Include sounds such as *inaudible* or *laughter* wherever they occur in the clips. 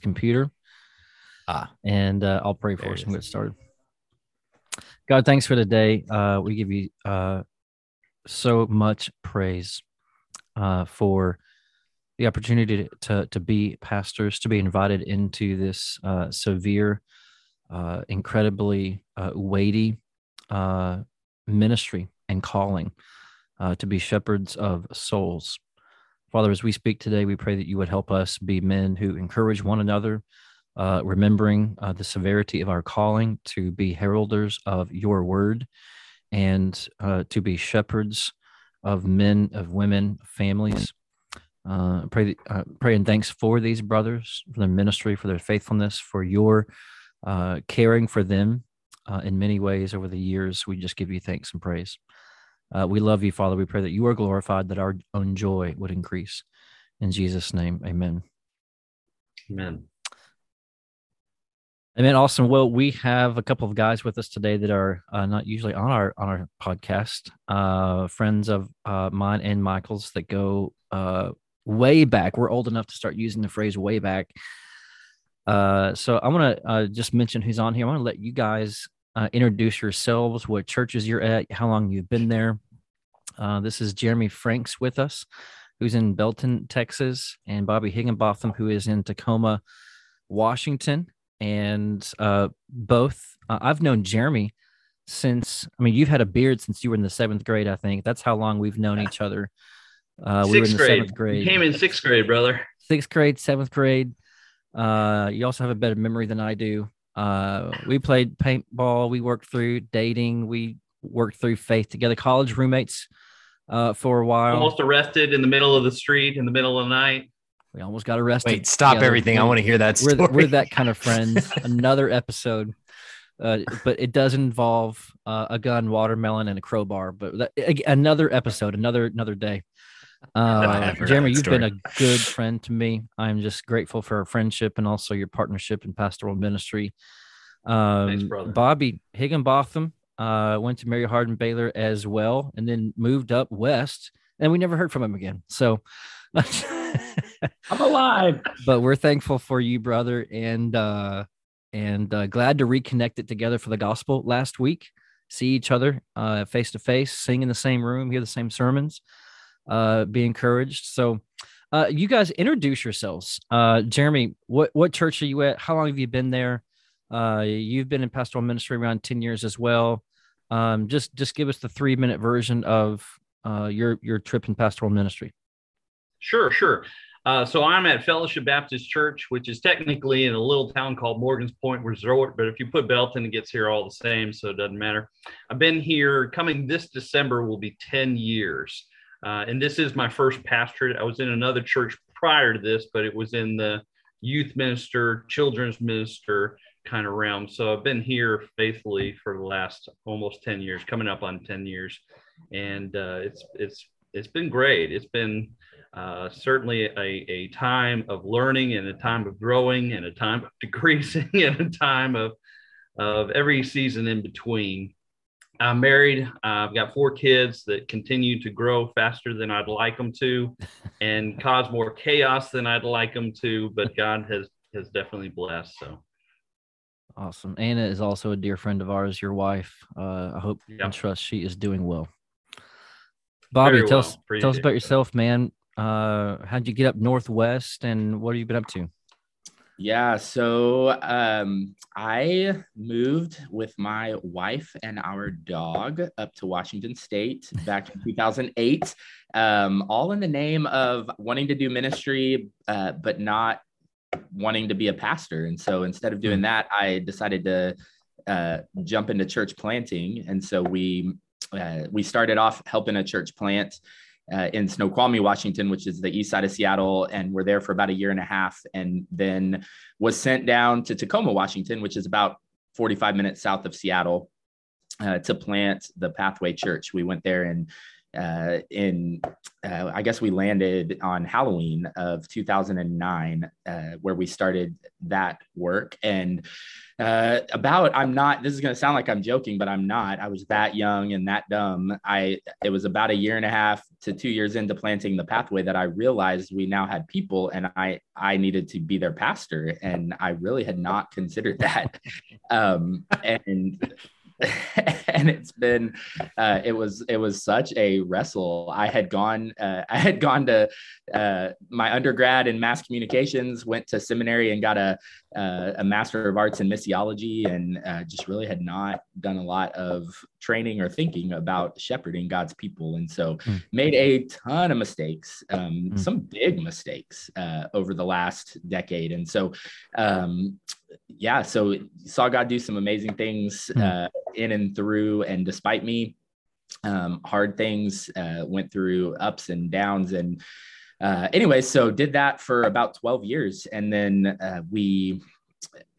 computer. Ah. And uh, I'll pray for us and get started. God, thanks for today. Uh, we give you uh, so much praise uh, for the opportunity to, to be pastors, to be invited into this uh, severe, uh, incredibly uh, weighty uh, ministry and calling uh, to be shepherds of souls. Father, as we speak today, we pray that you would help us be men who encourage one another, uh, remembering uh, the severity of our calling to be heralders of your word and uh, to be shepherds of men, of women, families. Uh, pray, uh, pray and thanks for these brothers, for their ministry, for their faithfulness, for your uh, caring for them in many ways over the years. We just give you thanks and praise. Uh, we love you, Father. We pray that you are glorified, that our own joy would increase. In Jesus' name, amen. Amen. Amen. Awesome. Well, we have a couple of guys with us today that are uh, not usually on our on our podcast. Uh, friends of uh, mine and Michael's that go uh, way back. We're old enough to start using the phrase "way back." Uh, so I want to uh, just mention who's on here. I want to let you guys uh, introduce yourselves, what churches you're at, how long you've been there. Uh, this is Jeremy Franks with us, who's in Belton, Texas, and Bobby Higginbotham, who is in Tacoma, Washington and uh, both uh, I've known Jeremy since I mean you've had a beard since you were in the seventh grade I think that's how long we've known each other. Uh, we were in sixth the grade. seventh grade, You came in sixth grade, brother. sixth grade, seventh grade. Uh, you also have a better memory than I do. Uh, we played paintball. We worked through dating. We worked through faith together. College roommates uh, for a while. Almost arrested in the middle of the street in the middle of the night. We almost got arrested. Wait, stop together. everything. I want to hear that we're, story. we're that kind of friends. *laughs* Another episode, uh, but it does involve uh, a gun, watermelon, and a crowbar. But that, another episode, another another day. Uh, *laughs* Jeremy, you've been a good friend to me. I'm just grateful for our friendship and also your partnership in pastoral ministry. Um, Thanks, brother. Bobby Higginbotham uh, went to Mary Hardin Baylor as well, and then moved up west, and we never heard from him again. So. I'm alive. *laughs* but we're thankful for you, brother, and uh, and uh, glad to reconnect it together for the gospel last week. See each other uh, face to face, sing in the same room, hear the same sermons, uh, be encouraged. So, uh, you guys introduce yourselves. Uh, Jeremy, what what church are you at? How long have you been there? Uh, you've been in pastoral ministry around ten years as well. Um, just just give us the three minute version of uh, your your trip in pastoral ministry. Sure, sure. Uh, so I'm at Fellowship Baptist Church, which is technically in a little town called Morgan's Point Resort, but if you put Belton, it gets here all the same, so it doesn't matter. I've been here coming this December will be 10 years. Uh, and this is my first pastorate. I was in another church prior to this, but it was in the youth minister, children's minister kind of realm. So I've been here faithfully for the last almost 10 years, coming up on 10 years. And uh, it's it's it's been great. It's been uh, certainly a, a time of learning and a time of growing and a time of *laughs* decreasing and a time of, of every season in between. I'm married. I've got four kids that continue to grow faster than I'd like them to *laughs* and cause more chaos than I'd like them to, but God has, has definitely blessed. So, Awesome. Anna is also a dear friend of ours, your wife. Uh, I hope Yeah. and trust she is doing well. Bobby, Very tell well. us tell us about yourself, man. Uh, how'd you get up northwest, and what have you been up to? Yeah, so um, I moved with my wife and our dog up to Washington State back in 2008, um, all in the name of wanting to do ministry, uh, but not wanting to be a pastor. And so instead of doing that, I decided to uh, jump into church planting. And so we uh, we started off helping a church plant uh, in Snoqualmie, Washington, which is the east side of Seattle, and we're there for about a year and a half, and then was sent down to Tacoma, Washington, which is about 45 minutes south of Seattle, uh, to plant the Pathway Church. We went there in uh, in uh, I guess we landed on Halloween of 2009, uh, where we started that work. And uh, about I'm not. This is going to sound like I'm joking, but I'm not. I was that young and that dumb. I it was about a year and a half to two years into planting the pathway that I realized we now had people, and I I needed to be their pastor, and I really had not considered that. *laughs* Um, and *laughs* and it's been uh, it was it was such a wrestle i had gone uh, i had gone to uh, my undergrad in mass communications went to seminary and got a uh, a master of arts in missiology and uh, just really had not done a lot of training or thinking about shepherding god's people and so mm. made a ton of mistakes um, mm. some big mistakes uh, over the last decade and so um, yeah, so saw God do some amazing things hmm. uh, in and through, and despite me, um, hard things uh, went through ups and downs, and uh, anyway, so did that for about twelve years, and then uh, we.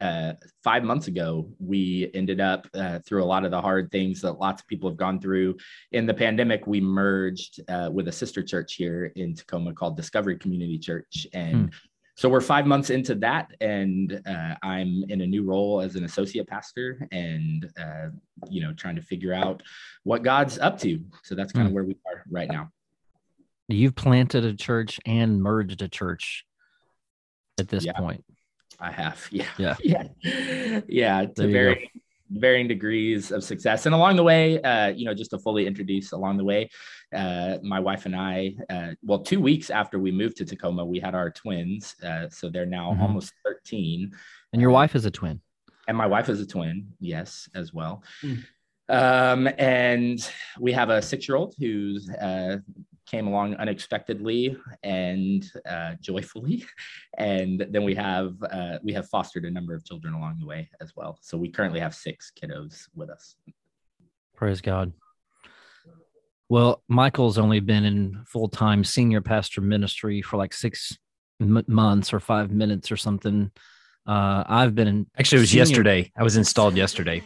Uh, five months ago, we ended up uh, through a lot of the hard things that lots of people have gone through in the pandemic. We merged with a sister church here in Tacoma called Discovery Community Church, and hmm so we're five months into that and uh, i'm in a new role as an associate pastor and uh, you know trying to figure out what god's up to. So that's kind of mm. where we are right now. You've planted a church and merged a church at this yeah, point. I have. Yeah. Yeah. *laughs* Yeah. Yeah to very varying degrees of success. And along the way, uh, you know, just to fully introduce along the way, uh, my wife and I, uh, well, two weeks after we moved to Tacoma, we had our twins. Uh, so they're now mm-hmm. almost 13. And your wife is a twin. And my wife is a twin, yes, as well. Mm. Um, and we have a six year old who's uh, came along unexpectedly and uh, joyfully, *laughs* and then we have uh, we have fostered a number of children along the way as well. So we currently have six kiddos with us. Praise God. Well, Michael's only been in full time senior pastor ministry for like six m- months or five minutes or something. Uh, I've been in. Actually, it was senior... yesterday. I was installed yesterday.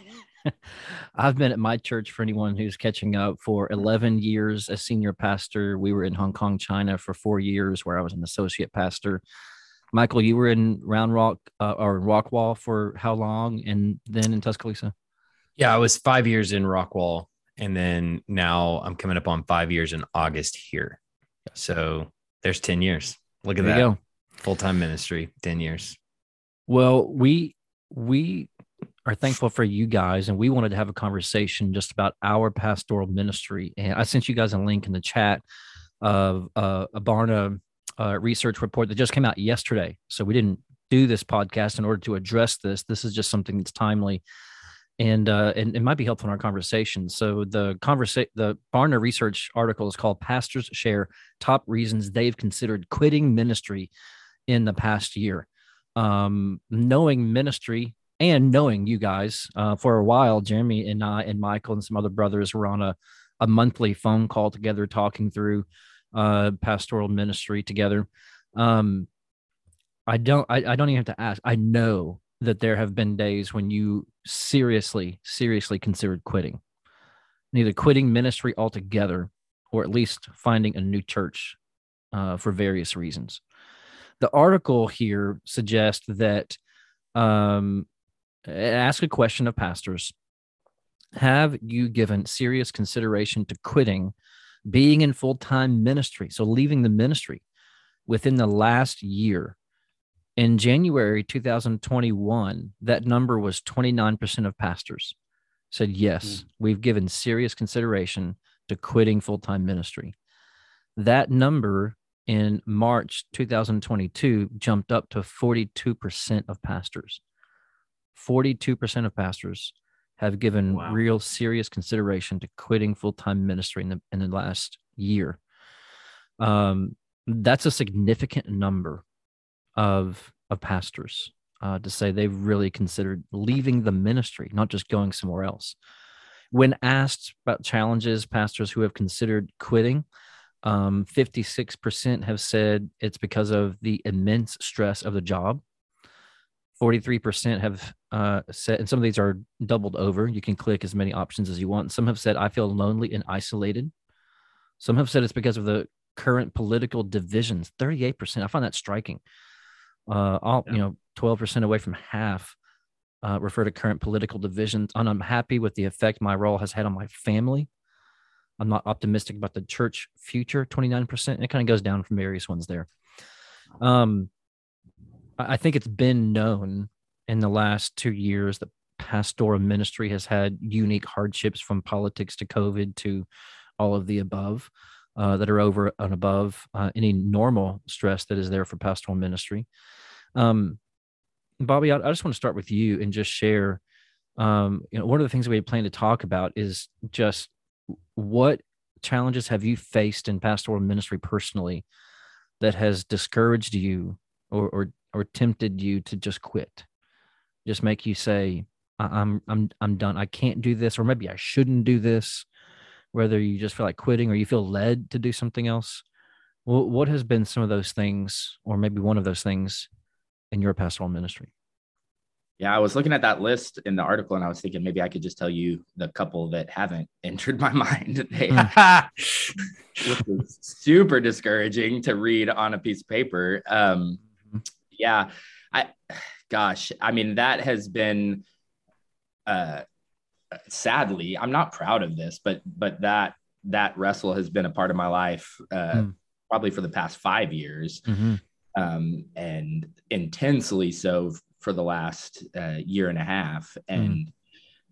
I've been at my church for anyone who's catching up for 11 years as senior pastor. We were in Hong Kong, China for four years, where I was an associate pastor. Michael, you were in Round Rock uh, or Rockwall for how long, and then in Tuscaloosa? Yeah, I was five years in Rockwall, and then now I'm coming up on five years in August here. So there's 10 years. Look at there that full time ministry, 10 years. Well, we we are thankful for you guys, and we wanted to have a conversation just about our pastoral ministry. And I sent you guys a link in the chat of uh, a Barna uh, research report that just came out yesterday. So we didn't do this podcast in order to address this. This is just something that's timely, and uh, and it might be helpful in our conversation. So the conversation, the Barna research article is called "Pastors Share Top Reasons They've Considered Quitting Ministry in the Past Year." Um, knowing ministry and knowing you guys uh, for a while, Jeremy and I and Michael and some other brothers were on a, a monthly phone call together, talking through uh, pastoral ministry together. Um, I don't, I, I don't even have to ask. I know that there have been days when you seriously, seriously considered quitting, either quitting ministry altogether or at least finding a new church uh, for various reasons. The article here suggests that um, ask a question of pastors Have you given serious consideration to quitting being in full time ministry? So, leaving the ministry within the last year. In January 2021, that number was 29% of pastors said, Yes, mm. we've given serious consideration to quitting full time ministry. That number in March 2022 jumped up to 42% of pastors. 42% of pastors have given wow. real serious consideration to quitting full-time ministry in the, in the last year. Um, that's a significant number of, of pastors uh, to say they've really considered leaving the ministry, not just going somewhere else. When asked about challenges, pastors who have considered quitting, um, 56% have said it's because of the immense stress of the job 43% have uh, said, and some of these are doubled over. You can click as many options as you want. Some have said, I feel lonely and isolated. Some have said it's because of the current political divisions. Thirty-eight percent. I find that striking. Uh, all yeah. you know, twelve percent away from half uh, refer to current political divisions. And I'm happy with the effect my role has had on my family. I'm not optimistic about the church future. Twenty-nine percent. It kind of goes down from various ones there. Um, I think it's been known in the last two years that pastoral ministry has had unique hardships from politics to COVID to all of the above uh, that are over and above uh, any normal stress that is there for pastoral ministry. Um, Bobby, I, I, just want to start with you and just share. Um, you know, one of the things we plan to talk about is just what challenges have you faced in pastoral ministry personally that has discouraged you or, or or tempted you to just quit just make you say i'm i'm i'm done i can't do this or maybe i shouldn't do this whether you just feel like quitting or you feel led to do something else well, what has been some of those things or maybe one of those things in your pastoral ministry yeah, I was looking at that list in the article and I was thinking maybe I could just tell you the couple that haven't *laughs* entered my mind. *laughs* *laughs* Which is super discouraging to read on a piece of paper. Um, mm-hmm. Yeah, I, gosh, I mean, that has been, uh, sadly, I'm not proud of this, but, but that, that wrestle has been a part of my life, uh, mm. probably for the past five years. Mm-hmm. Um, and intensely so for the last uh, year and a half. Hmm. And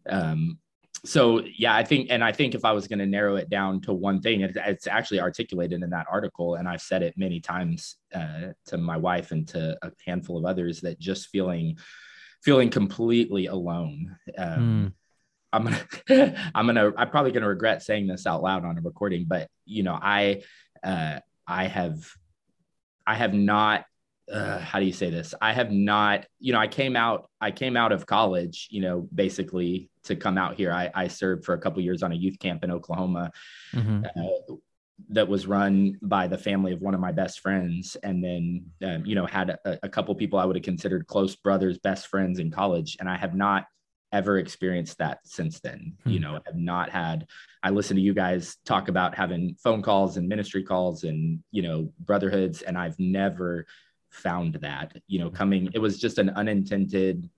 mm. um, so, yeah, I think, and I think if I was going to narrow it down to one thing, it, it's actually articulated in that article. And I've said it many times uh, to my wife and to a handful of others that just feeling, feeling completely alone. Um, mm. I'm gonna, *laughs* I'm gonna, I'm probably gonna regret saying this out loud on a recording, but you know, I, uh, I have, I have not uh, how do you say this? I have not, you know, I came out, I came out of college, you know, basically to come out here. I, I served for a couple years on a youth camp in Oklahoma mm-hmm. uh, that was run by the family of one of my best friends. And then, um, you know, had a, a couple people I would have considered close brothers, best friends in college. And I have not ever experienced that since then. Hmm. You know, have not had. I listen to you guys talk about having phone calls and ministry calls and you know brotherhoods, and I've never found that you know coming it was just an unintended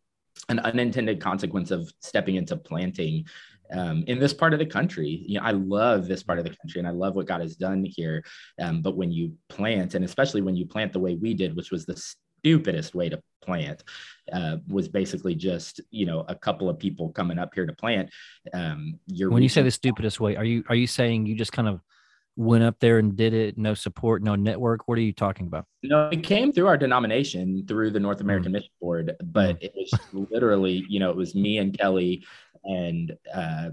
an unintended consequence of stepping into planting um, in this part of the country. You know, I love this part of the country and I love what God has done here. Um, but when you plant, and especially when you plant the way we did, which was the stupidest way to plant, uh, was basically just you know a couple of people coming up here to plant. Um, you're when you say the stupidest way, are you are you saying you just kind of went up there and did it no support no network what are you talking about You no it came through our denomination through the north american mm. mission board but mm. it was literally you know it was me and kelly and uh,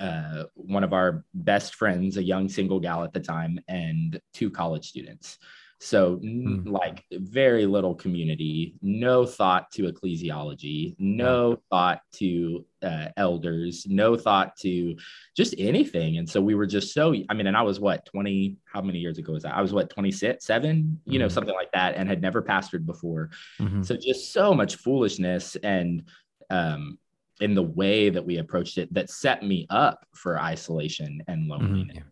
uh, one of our best friends a young single gal at the time and two college students so, mm. like, very little community, no thought to ecclesiology, no thought to uh, elders, no thought to just anything. And so we were just so, I mean, and I was what, 20, how many years ago was that? I was what, 27, mm-hmm. you know, mm-hmm. something like that, and had never pastored before. Mm-hmm. So, just so much foolishness and, um, in the way that we approached it that set me up for isolation and mm-hmm. loneliness. Mm-hmm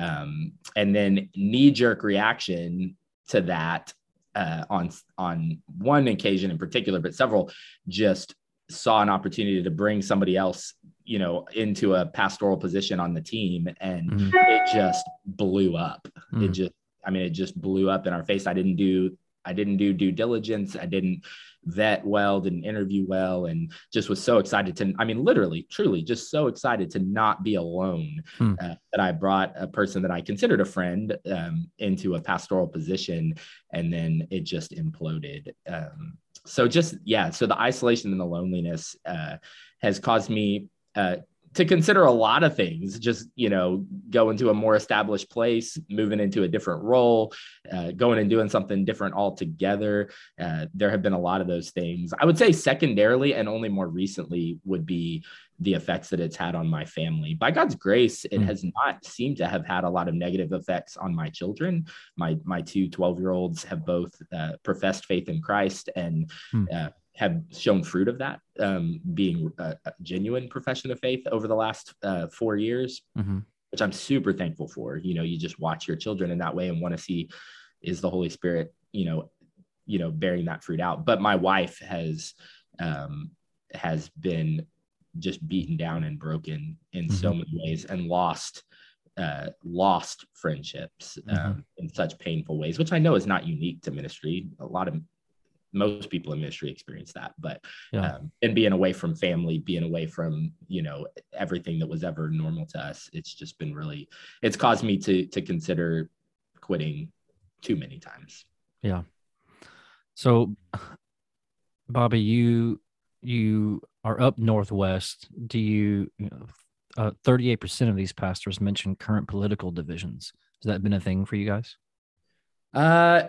um, and then knee jerk reaction to that uh, on on one occasion in particular, but several just saw an opportunity to bring somebody else, you know, into a pastoral position on the team, and mm-hmm. it just blew up. Mm-hmm. It just, I mean, it just blew up in our face. I didn't do I didn't do due diligence. I didn't vet well, didn't interview well, and just was so excited to, I mean, literally, truly, just so excited to not be alone hmm. uh, that I brought a person that I considered a friend um, into a pastoral position. And then it just imploded. Um, so just, yeah. So the isolation and the loneliness uh, has caused me uh, to consider a lot of things just you know go into a more established place moving into a different role uh, going and doing something different altogether. Uh, there have been a lot of those things. I would say secondarily and only more recently would be the effects that it's had on my family. By god's grace it mm. has not seemed to have had a lot of negative effects on my children. My my two 12 year olds have both uh, professed faith in christ and mm have shown fruit of that, um, being a, a, genuine profession of faith over the last uh, four years. Mm-hmm. which I'm super thankful for. You know, you just watch your children in that way and want to see is the Holy Spirit, you know, you know, bearing that fruit out. But my wife has um, has been just beaten down and broken in mm-hmm. so many ways and lost uh, lost friendships um, mm-hmm. in such painful ways, which I know is not unique to ministry. A lot of most people in ministry experience that, but yeah. um, and being away from family, being away from you know everything that was ever normal to us, it's just been really, it's caused me to to consider quitting too many times. Yeah. So, Bobby, you you are up northwest. Do you, you know, uh, 38% of these pastors mention current political divisions. Has that been a thing for you guys? Uh,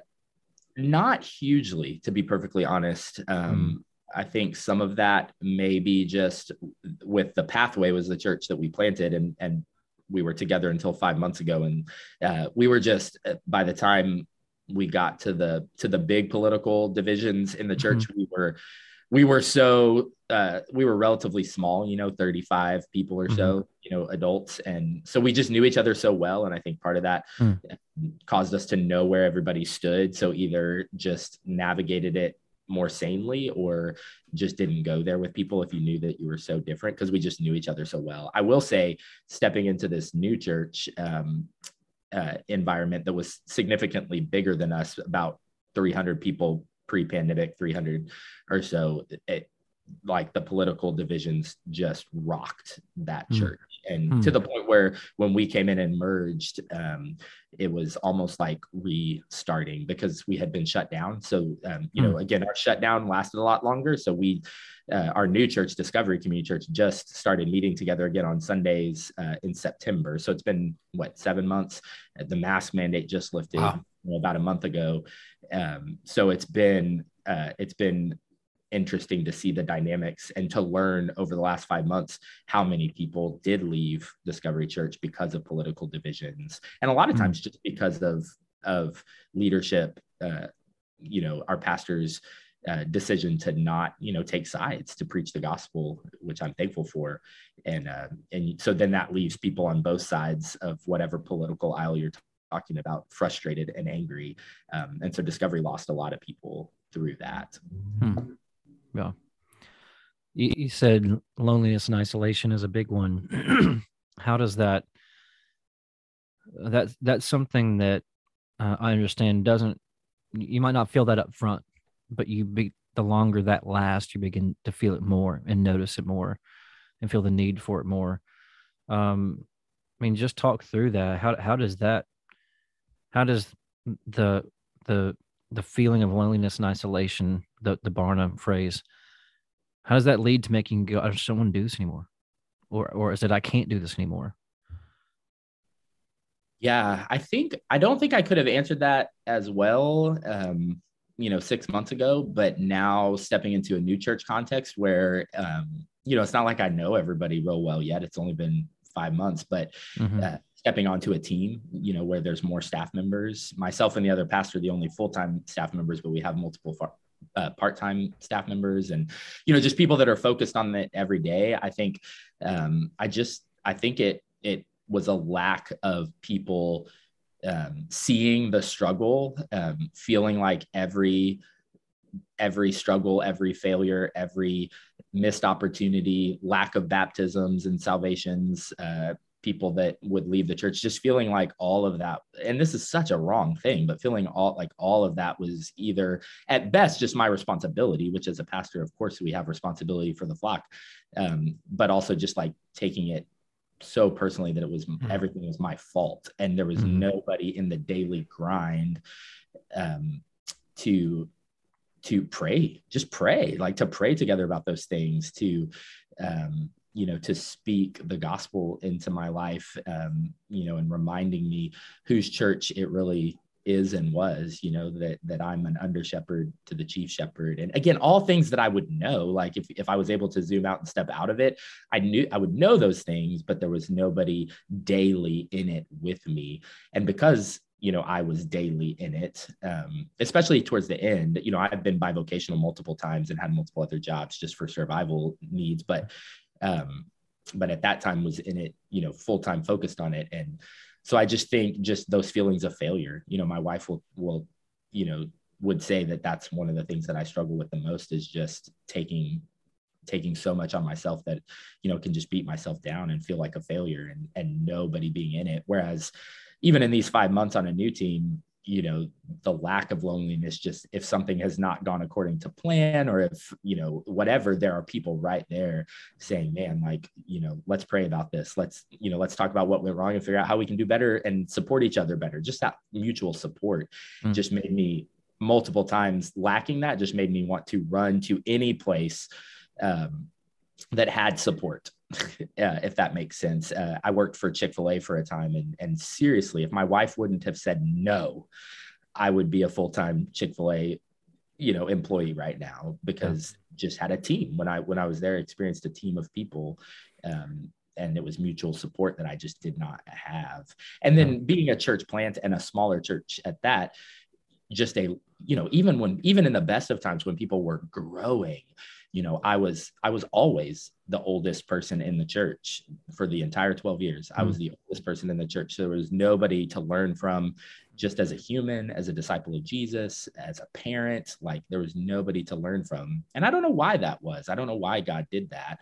not hugely, to be perfectly honest. Um, mm. I think some of that may be just with the pathway was the church that we planted and and we were together until five months ago, and uh, we were just uh, by the time we got to the to the big political divisions in the church, mm-hmm. we were we were so uh, we were relatively small, you know, 35 people or so, mm-hmm. you know, adults. And so we just knew each other so well. And I think part of that mm. caused us to know where everybody stood. So either just navigated it more sanely or just didn't go there with people if you knew that you were so different because we just knew each other so well. I will say, stepping into this new church um, uh, environment that was significantly bigger than us, about 300 people pre-pandemic 300 or so it, like the political divisions just rocked that mm. church and mm. to the point where when we came in and merged um, it was almost like restarting because we had been shut down so um, you mm. know again our shutdown lasted a lot longer so we uh, our new church discovery community church just started meeting together again on sundays uh, in september so it's been what seven months the mask mandate just lifted wow. about a month ago um, so it's been uh, it's been interesting to see the dynamics and to learn over the last five months how many people did leave Discovery Church because of political divisions, and a lot of hmm. times just because of of leadership. Uh, you know, our pastors. Uh, decision to not, you know, take sides to preach the gospel, which I'm thankful for, and uh, and so then that leaves people on both sides of whatever political aisle you're talking about frustrated and angry. Um, and so Discovery lost a lot of people through that. Hmm. Yeah. You, said loneliness and isolation is a big one. *clears throat* How does that? That that's something that uh, I understand doesn't. You might not feel that up front, but you be the longer that lasts, you begin to feel it more and notice it more, and feel the need for it more. Um, I mean, just talk through that. How how does that how does the the the feeling of loneliness and isolation, the the Barna phrase, how does that lead to making go, I just don't want to do this anymore, or or is it I can't do this anymore? Yeah, I think I don't think I could have answered that as well. Um, you know, six months ago, but now stepping into a new church context where, um, you know, it's not like I know everybody real well yet. It's only been five months, but mm-hmm. uh, stepping onto a team, you know, where there's more staff members. Myself and the other pastor, the only full time staff members, but we have multiple far, uh, part time staff members, and you know, just people that are focused on it every day. I think, um, I just, I think it it was a lack of people um, seeing the struggle, um, feeling like every every struggle, every failure, every missed opportunity, lack of baptisms and salvations, uh, people that would leave the church just feeling like all of that and this is such a wrong thing but feeling all like all of that was either at best just my responsibility which as a pastor of course we have responsibility for the flock um, but also just like taking it so personally that it was mm-hmm. everything was my fault and there was mm-hmm. nobody in the daily grind um, to to pray just pray like to pray together about those things to um, you know to speak the gospel into my life um, you know and reminding me whose church it really is and was you know that that i'm an under shepherd to the chief shepherd. And again all things that i would know like if, if i was able to zoom out and step out of it i knew i would know those things but there was nobody daily in it with me. And because you know i was daily in it um, especially towards the end you know i've been bivocational multiple times and had multiple other jobs just for survival needs but um, but at that time was in it, you know, full time focused on it. And so I just think just those feelings of failure, you know, my wife will, will, you know, would say that that's one of the things that I struggle with the most is just taking taking so much on myself that you know can just beat myself down and feel like a failure and and nobody being in it whereas even in these 5 months on a new team you know the lack of loneliness just if something has not gone according to plan or if you know whatever there are people right there saying man like you know let's pray about this. Let's you know let's talk about what went wrong and figure out how we can do better and support each other better. Just that mutual support mm. just made me multiple times lacking that just made me want to run to any place um, that had support *laughs* uh, if that makes sense. Uh, I worked for Chick fil A for a time, and, and seriously, if my wife wouldn't have said no, I would be a full time Chick fil A you know employee right now because yeah. just had a team when i when i was there experienced a team of people um, and it was mutual support that i just did not have and then being a church plant and a smaller church at that just a you know even when even in the best of times when people were growing you know i was i was always the oldest person in the church for the entire 12 years mm-hmm. i was mm. the oldest person in the church so there was nobody to learn from just as a human as a disciple of jesus as a parent like there was nobody to learn from and i don't know why that was i don't know why god did that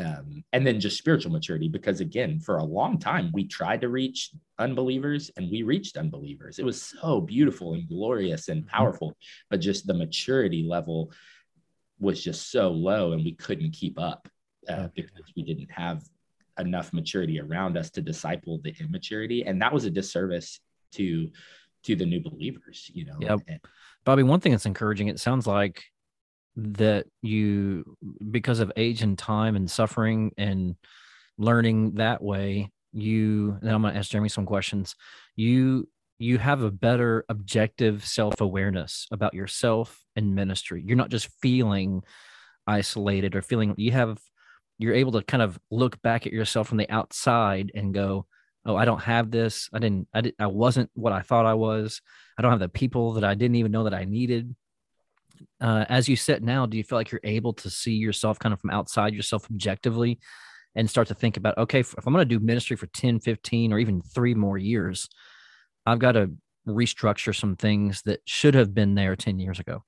um, and then just spiritual maturity because again for a long time we tried to reach unbelievers and we reached unbelievers it was so beautiful and glorious and mm-hmm. powerful but just the maturity level was just so low and we couldn't keep up uh, because we didn't have enough maturity around us to disciple the immaturity. And that was a disservice to to the new believers you know yep. bobby one thing that's encouraging it sounds like that you because of age and time and suffering and learning that way you and i'm going to ask jeremy some questions. You you have a better objective self-awareness about yourself and ministry. You're not just feeling isolated or feeling you have you're able to kind of look back at yourself from the outside and go oh i don't have this. I didn't i did i wasn't what i thought i was. I don't have the people that i didn't even know that i needed. Uh, as you sit now do you feel like you're able to see yourself kind of from outside yourself objectively and start to think about okay if i'm going to do ministry for 10 15 or even three more years I've got to restructure some things that should have been there 10 years ago?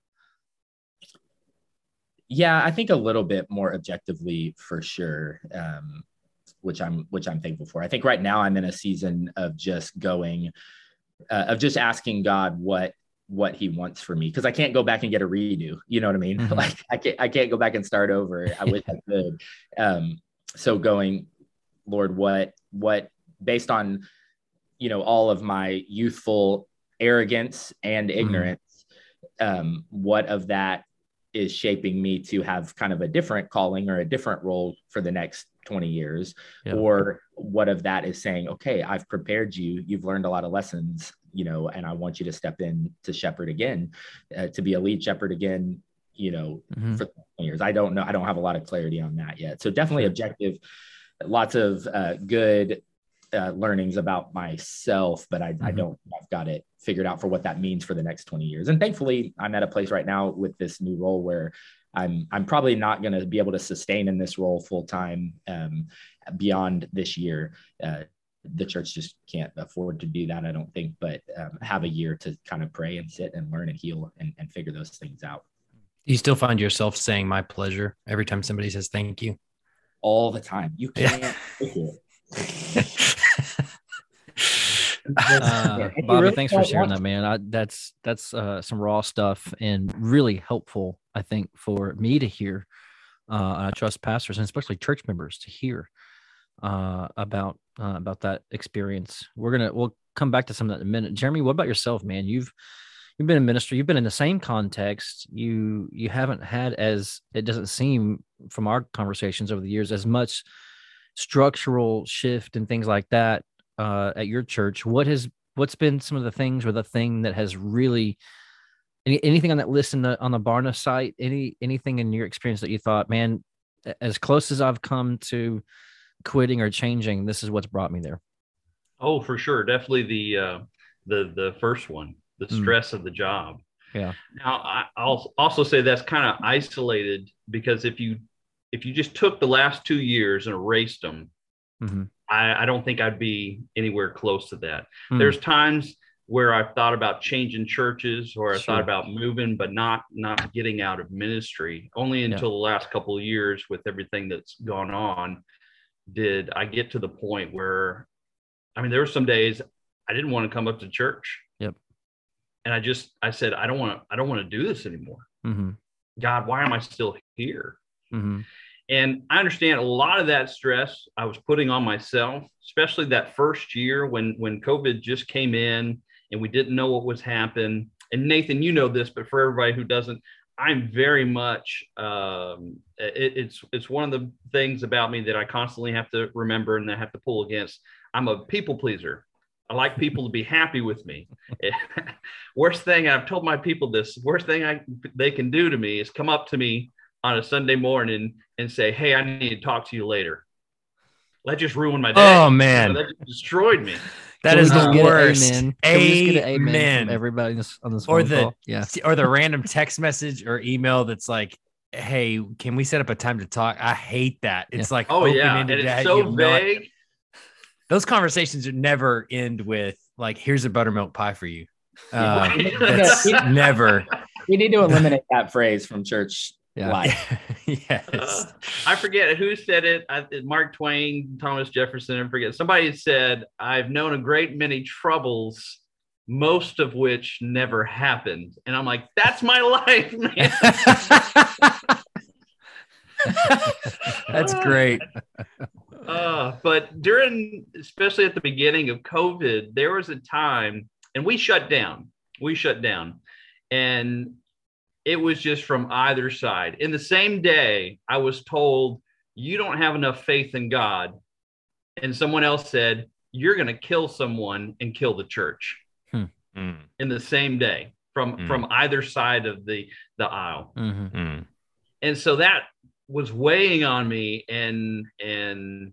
Yeah, I think a little bit more objectively for sure. Um, which I'm which I'm thankful for. I think right now I'm in a season of just going uh, of just asking God what what he wants for me because I can't go back and get a redo. You know what I mean? Mm-hmm. *laughs* like I can't I can't go back and start over. I wish I *laughs* could. Um, so going, Lord, what what based on you know all of my youthful arrogance and mm-hmm. ignorance mm-hmm. um, what of that is shaping me to have kind of a different calling or a different role for the next 20 years yeah. or what of that is saying okay i've prepared you you've learned a lot of lessons you know and i want you to step in to shepherd again uh, to be a lead shepherd again you know mm-hmm. for years i don't know i don't have a lot of clarity on that yet so definitely objective lots of uh, good uh, learnings about myself, but I, mm-hmm. I don't, I've got it figured out for what that means for the next 20 years. And thankfully, I'm at a place right now with this new role where I'm, I'm probably not going to be able to sustain in this role full time um, beyond this year. Uh, the church just can't afford to do that, I don't think, but um, have a year to kind of pray and sit and learn and heal and, and figure those things out. Do you still find yourself saying my pleasure every time somebody says thank you? All the time. You can't yeah. *laughs* uh, Bobby, really thanks for sharing that, man. I, that's that's uh, some raw stuff and really helpful, I think, for me to hear. Uh, I trust pastors and especially church members to hear uh, about uh, about that experience. We're gonna we'll come back to some of that in a minute. Jeremy, what about yourself, man? You've you've been in ministry. You've been in the same context. You you haven't had as it doesn't seem from our conversations over the years as much structural shift and things like that uh, at your church, what has what's been some of the things or the thing that has really any, anything on that list in the on the Barna site? Any anything in your experience that you thought, man, as close as I've come to quitting or changing, this is what's brought me there. Oh, for sure, definitely the uh, the the first one, the mm. stress mm. of the job. Yeah. Now, I, I'll also say that's kind of isolated because if you if you just took the last two years and erased them, mm-hmm. I, I, don't think I'd be anywhere close to that. Mm. There's times where I've thought about changing churches or I sure. thought about moving, but not not getting out of ministry. Only until yeah. the last couple of years with everything that's gone on did I get to the point where I mean there were some days I didn't want to come up to church. Yep. And I just I said I don't want to I don't want to do this anymore. Mm-hmm. God, why am I still here? Mm-hmm. And I understand a lot of that stress I was putting on myself, especially that first year when when COVID just came in and we didn't know what was happening. And Nathan, you know this, but for everybody who doesn't, I'm very much. Um, it, it's it's one of the things about me that I constantly have to remember and I have to pull against. I'm a people pleaser. I like people to be happy with me. *laughs* worst thing I've told my people this. Worst thing I they can do to me is come up to me on a Sunday morning and say, "Hey, I need to talk to you later." That just ruined my day. Oh man, that just destroyed me. That is the worst. Amen. amen. amen everybody on this or the call? yeah, *laughs* or the random text message or email that's like, "Hey, can we set up a time to talk?" I hate that. It's yeah. like, oh yeah, and it's so vague. Those conversations never end with like, "Here's a buttermilk pie for you." *laughs* Uh, that's *laughs* never. We need to eliminate that phrase from church yeah. *laughs* yes. Uh, I forget who said it. I, Mark Twain, Thomas Jefferson, I forget. Somebody said, I've known a great many troubles, most of which never happened. And I'm like, that's my *laughs* life, man. *laughs* that's great. Uh, but during, especially at the beginning of COVID, there was a time, and we shut down. We shut down. And it was just from either side. In the same day, I was told, You don't have enough faith in God. And someone else said, You're going to kill someone and kill the church hmm. in the same day from, hmm. from either side of the, the aisle. Mm-hmm. Hmm. And so that was weighing on me. And, and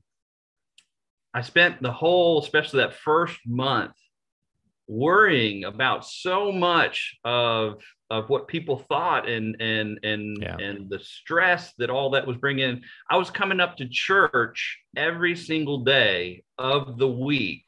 I spent the whole, especially that first month, worrying about so much of of what people thought and and and yeah. and the stress that all that was bringing. I was coming up to church every single day of the week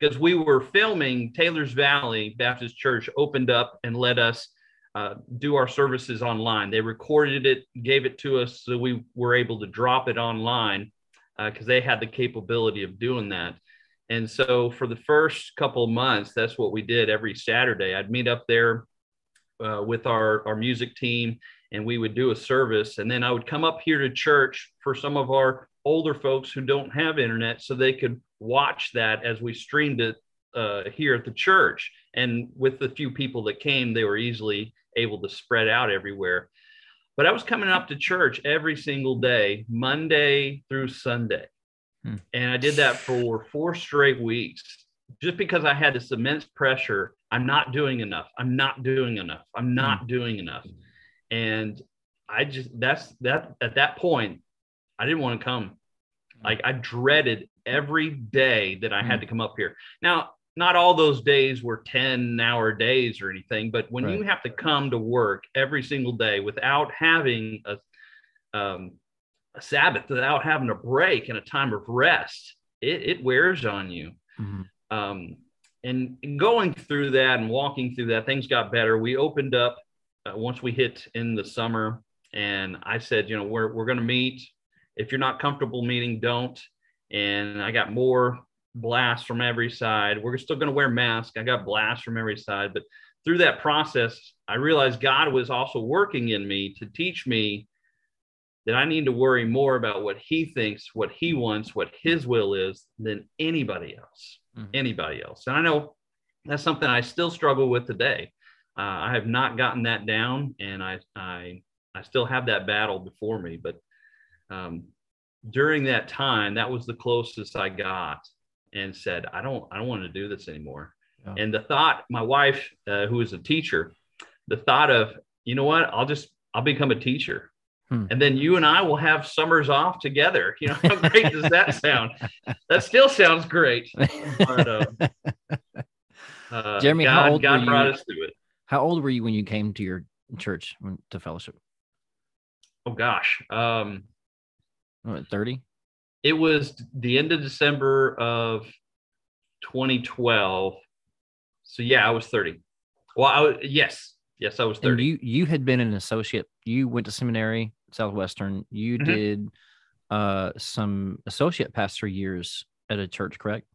because we were filming taylor's valley baptist church opened up and let us uh, do our services online. They recorded it gave it to us so we were able to drop it online because uh, they had the capability of doing that and so for the first couple of months that's what we did every saturday i'd meet up there uh, with our, our music team and we would do a service. And then I would come up here to church for some of our older folks who don't have internet so they could watch that as we streamed it uh, here at the church. And with the few people that came, they were easily able to spread out everywhere. But I was coming up to church every single day, Monday through Sunday. Hmm. And I did that for four straight weeks just because I had this immense pressure I'm not doing enough. I'm not doing enough. I'm not mm doing enough. And I just that's that at that point, I didn't want to come. Hmm. Like I dreaded every day that I had to come up here. Now, not all those days were 10 hour days or anything, but when right. you have to come to work every single day without having a um, a Sabbath, without having a break and a time of rest, it, it wears on you. Mm-hmm. Um, and going through that and walking through that, things got better. We opened up uh, once we hit in the summer, and I said, you know, we're we're going to meet. If you're not comfortable meeting, don't. And I got more blasts from every side. We're still going to wear masks. I got blasts from every side, but through that process, I realized God was also working in me to teach me that I need to worry more about what He thinks, what He wants, what His will is than anybody else mm-hmm. anybody else. And I know that's something I still struggle with today. Uh, I have not gotten that down, and I I I still have that battle before me. But um, during that time, that was the closest I got, and said, I don't I don't want to do this anymore. Yeah. And the thought, my wife, uh, who is a teacher, the thought of you know what, I'll just I'll become a teacher. Hmm. And then you and I will have summers off together. You know, how great does that *laughs* sound? That still sounds great. But, uh, *laughs* uh, Jeremy, God, how old God brought you, us through it. How old were you when you came to your church to fellowship? oh gosh, um, 30? It was the end of December of 2012. So yeah, I was 30. Well, I was, yes, yes, I was 30. And you you had been an associate. You went to seminary, Southwestern. You mm-hmm. did uh, some associate pastor years at a church, correct?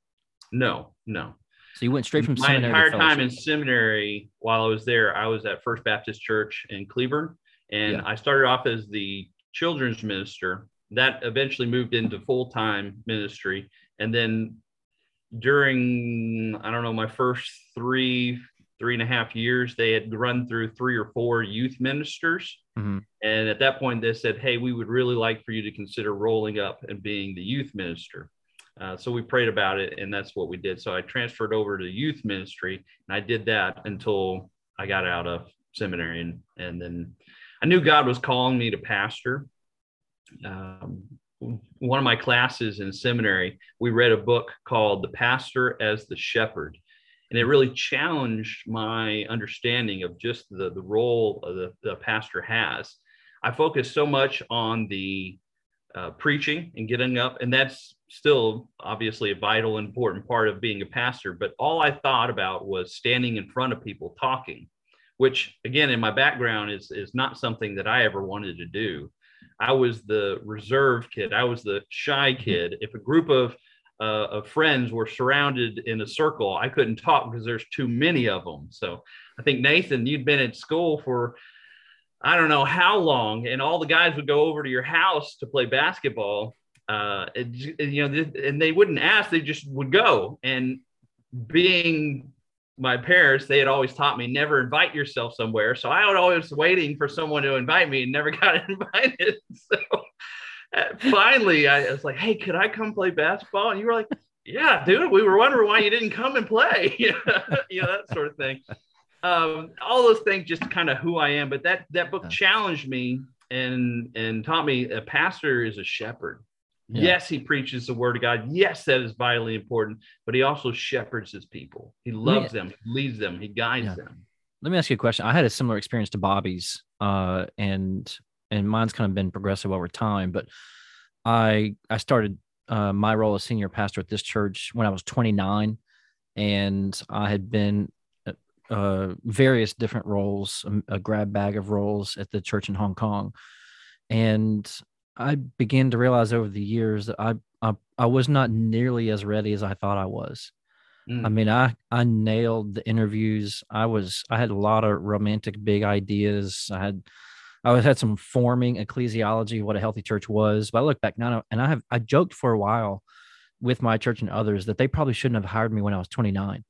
No, no. So you went straight from my entire time in seminary. While I was there, I was at First Baptist Church in Cleburne, and yeah. I started off as the children's minister. That eventually moved into full time ministry, and then during I don't know my first three three and a half years, they had run through three or four youth ministers. Mm-hmm. And at that point, they said, Hey, we would really like for you to consider rolling up and being the youth minister. Uh, so we prayed about it, and that's what we did. So I transferred over to youth ministry, and I did that until I got out of seminary. And, and then I knew God was calling me to pastor. Um, one of my classes in seminary, we read a book called The Pastor as the Shepherd and it really challenged my understanding of just the, the role the, the pastor has. I focus so much on the uh, preaching and getting up and that's still obviously a vital and important part of being a pastor but all i thought about was standing in front of people talking which again in my background is is not something that i ever wanted to do. I was the reserved kid. I was the shy mm-hmm. kid. If a group of uh, of friends were surrounded in a circle. I couldn't talk because there's too many of them. So I think Nathan, you'd been at school for I don't know how long, and all the guys would go over to your house to play basketball. Uh, and, you know, and they wouldn't ask; they just would go. And being my parents, they had always taught me never invite yourself somewhere. So I was always waiting for someone to invite me and never *laughs* got invited. *laughs* So finally, I was like, "Hey, could I come play basketball?" And you were like, "Yeah, dude. We were wondering why you didn't come and play." *laughs* you know, that sort of thing. Um, all those things, just kind of who I am. But that that book challenged me and and taught me a pastor is a shepherd. Yeah. Yes, he preaches the word of God. Yes, that is vitally important, but he also shepherds his people. He loves them, leads them, he guides yeah. them. Let me ask you a question. I had a similar experience to Bobby's, uh, and and mine's kind of been progressive over time. But I I started uh, my role as senior pastor at this church when I was 29, and I had been uh, uh various different roles, a grab bag of roles at the church in Hong Kong, and I began to realize over the years that I I, I was not nearly as ready as I thought I was. Mm. I mean, I I nailed the interviews. I was I had a lot of romantic big ideas. I had I had some forming ecclesiology what a healthy church was. But I look back now and I have I joked for a while with my church and others that they probably shouldn't have hired me when I was 29.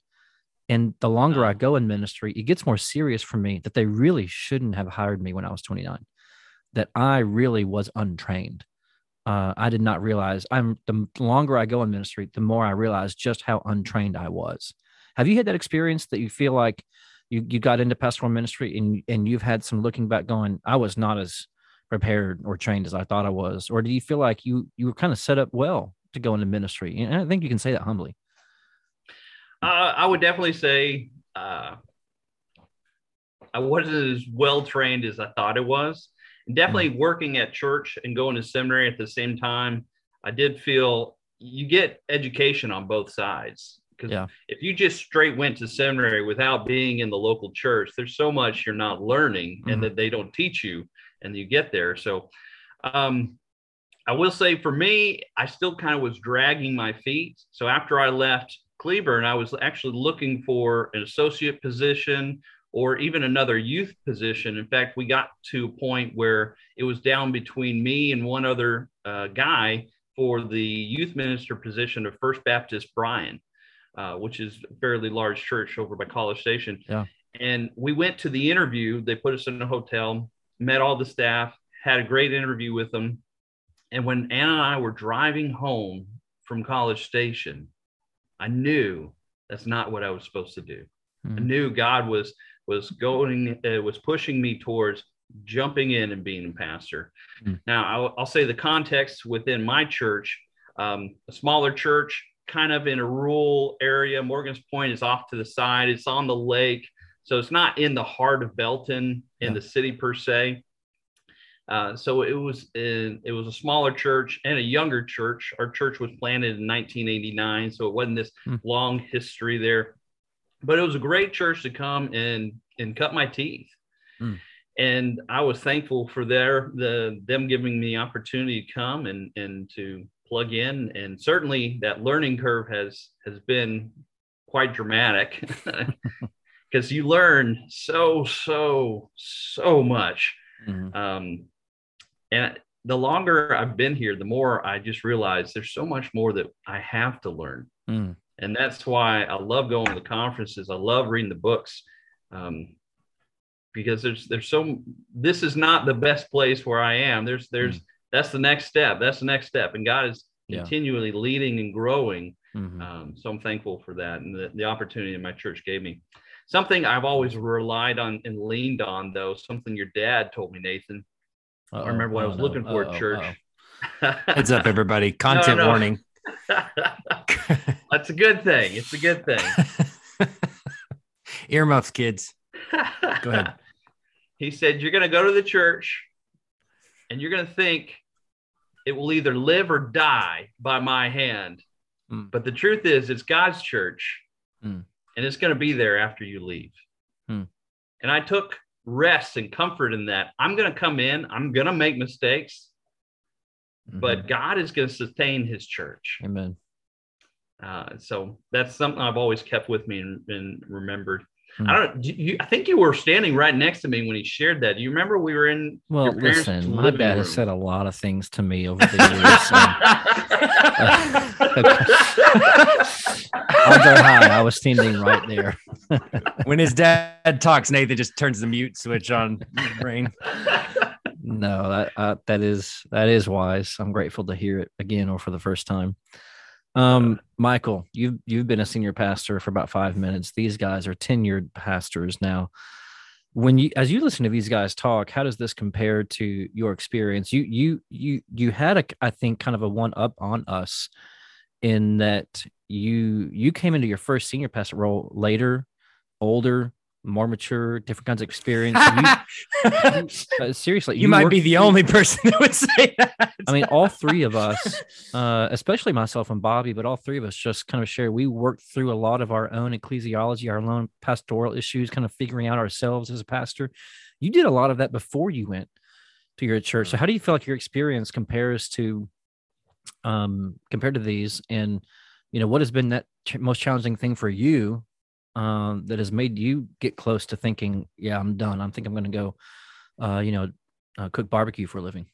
And the longer I go in ministry, it gets more serious for me that they really shouldn't have hired me when I was 29. That I really was untrained. Uh, I did not realize I'm the longer I go in ministry, the more I realize just how untrained I was. Have you had that experience that you feel like you you got into pastoral ministry and and you've had some looking back going i was not as prepared or trained as i thought i was. Or do you feel like you you were kind of set up well to go into ministry? And i think you can say that humbly. Uh, i would definitely say uh, i wasn't as well trained as i thought it was. And definitely mm-hmm. working at church and going to seminary at the same time i did feel you get education on both sides because yeah. if you just straight went to seminary without being in the local church, there's so much you're not learning mm-hmm. and that they don't teach you and you get there. So um, I will say for me, I still kind of was dragging my feet. So after I left Cleburne, I was actually looking for an associate position or even another youth position. In fact, we got to a point where it was down between me and one other uh, guy for the youth minister position of First Baptist Bryan uh, which is a fairly large church over by College Station. Yeah. And we went to the interview. They put us in a hotel, met all the staff, had a great interview with them. And when Anna and I were driving home from College Station, I knew that's not what I was supposed to do. Mm-hmm. I knew God was was going uh, was pushing me towards jumping in and being a pastor. Mm-hmm. Now I'll, I'll, say the context within my church, um, a smaller church, kind of in a rural area. Morgan's Point is off to the side. It's on the lake. So it's not in the heart of Belton in yeah. the city per se. Uh, so it was in, it was a smaller church and a younger church. Our church was planted in 1989, so it wasn't this hmm. long history there, but it was a great church to come and and cut my teeth. Hmm. And I was thankful for their the them giving me the opportunity to come and and to plug in. And certainly that learning curve has has been quite dramatic *laughs* because you learn so so so much. Mm-hmm. Um, and the longer I've been here, the more I just realize there's so much more that I have to learn. Mm. And that's why I love going to the conferences. I love reading the books. Um, because there's there's so this is not the best place where I am. There's there's mm. That's the next step. That's the next step. And God is yeah. continually leading and growing. Mm-hmm. Um, so I'm thankful for that and the, the opportunity that my church gave me. Something I've always relied on and leaned on, though, something your dad told me, Nathan, uh-oh, I remember what I was looking for at church. *laughs* Heads up, everybody! Content no, no. warning. *laughs* That's a good thing. It's a good thing. *laughs* Earmuffs, kids. Go ahead. He said, You're going to go to the church and you're going to think it will either live or die by my hand. Mm. But the truth is, it's God's church mm. and it's going to be there after you leave. Mm. And I took rest and comfort in that. I'm going to come in, I'm going to make mistakes, mm-hmm. but God is going to sustain his church. Amen. Uh, so that's something I've always kept with me and, and remembered. Hmm. I don't. You, I think you were standing right next to me when he shared that. Do you remember we were in? Well, listen, my dad room. has said a lot of things to me over the *laughs* years. odds are high. I was standing right there. when his dad talks, Nathan just turns the mute switch on his brain. No, that uh, that is that is wise. I'm grateful to hear it again or for the first time. Um, Michael, you've you've been a senior pastor for about five minutes. These guys are tenured pastors now. When you as you listen to these guys talk, how does this compare to your experience? You you you you had a I think kind of a one up on us in that you you came into your first senior pastor role later, older, more mature, different kinds of experience. You, *laughs* uh, seriously, you, you might be the only person that would say that. I mean, all three of us, uh, especially myself and Bobby, but all three of us just kind of share. We worked through a lot of our own ecclesiology, our own pastoral issues, kind of figuring out ourselves as a pastor. You did a lot of that before you went to your church. So, how do you feel like your experience compares to, um, compared to these? And you know, what has been that ch- most challenging thing for you um, that has made you get close to thinking, yeah, I'm done. I think I'm going to go, uh, you know, uh, cook barbecue for a living.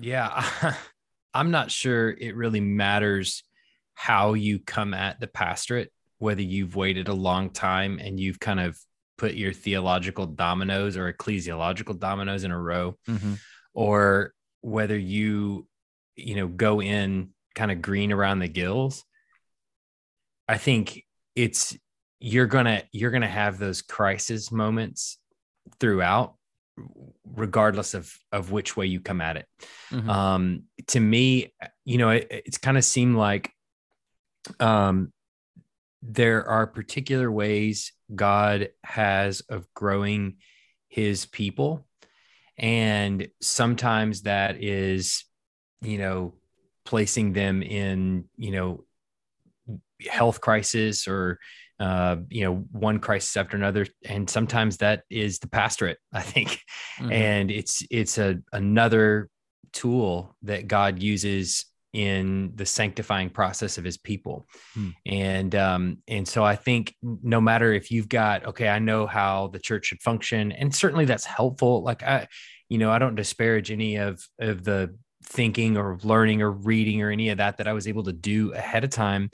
Yeah. *laughs* I'm not sure it really matters how you come at the pastorate, whether you've waited a long time and you've kind of put your theological dominoes or ecclesiological dominoes in a row, mm-hmm. or whether you, you know, go in kind of green around the gills. I think it's you're gonna you're gonna have those crisis moments throughout regardless of of which way you come at it mm-hmm. um to me you know it, it's kind of seemed like um there are particular ways god has of growing his people and sometimes that is you know placing them in you know health crisis or uh, you know, one crisis after another, and sometimes that is the pastorate, *laughs* I think, mm-hmm. and it's it's a another tool that God uses in the sanctifying process of His people, mm. and um, and so I think no matter if you've got okay, I know how the church should function, and certainly that's helpful. Like I, you know, I don't disparage any of of the thinking or learning or reading or any of that that I was able to do ahead of time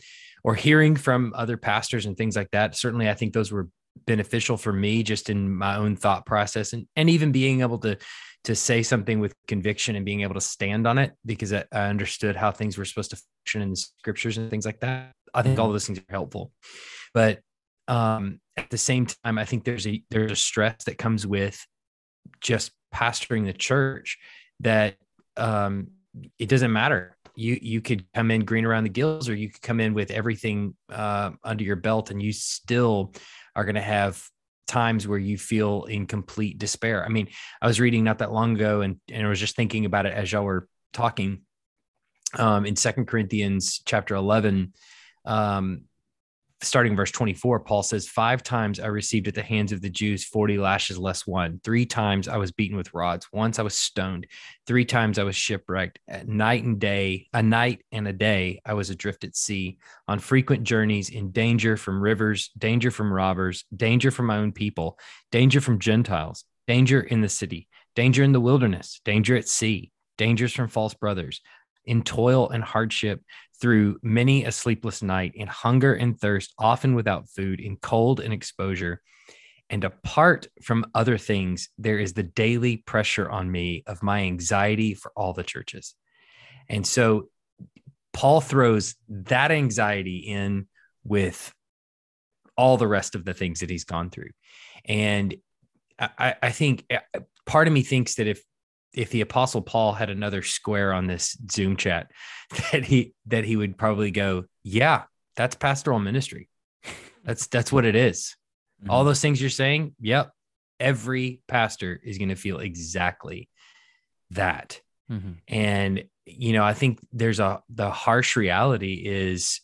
or hearing from other pastors and things like that. Certainly, I think those were beneficial for me just in my own thought process and, and even being able to to say something with conviction and being able to stand on it because I, I understood how things were supposed to function in the scriptures and things like that. I think all those things are helpful. But um, at the same time, I think there's a there's a stress that comes with just pastoring the church that um, it doesn't matter you you could come in green around the gills, or you could come in with everything uh, under your belt, and you still are going to have times where you feel in complete despair. I mean, I was reading not that long ago and, and I was just thinking about it as y'all were talking um, in Second Corinthians chapter 11, um, starting verse 24, Paul says, Five times I received at the hands of the Jews 40 lashes less one. Three times I was beaten with rods. Once I was stoned. Three times I was shipwrecked. At night and day, a night and a day, I was adrift at sea, on frequent journeys, in danger from rivers, danger from robbers, danger from my own people, danger from Gentiles, danger in the city, danger in the wilderness, danger at sea, dangers from false brothers in toil and hardship, through many a sleepless night, in hunger and thirst, often without food, in cold and exposure. And apart from other things, there is the daily pressure on me of my anxiety for all the churches. And so Paul throws that anxiety in with all the rest of the things that he's gone through. And I, I think uh, part of me thinks that if if the apostle paul had another square on this zoom chat *laughs* that he that he would probably go yeah that's pastoral ministry that's that's what it is. Mm-hmm. all those things you're saying yep every pastor is going to feel exactly that mm-hmm. and you know i think there's a the harsh reality is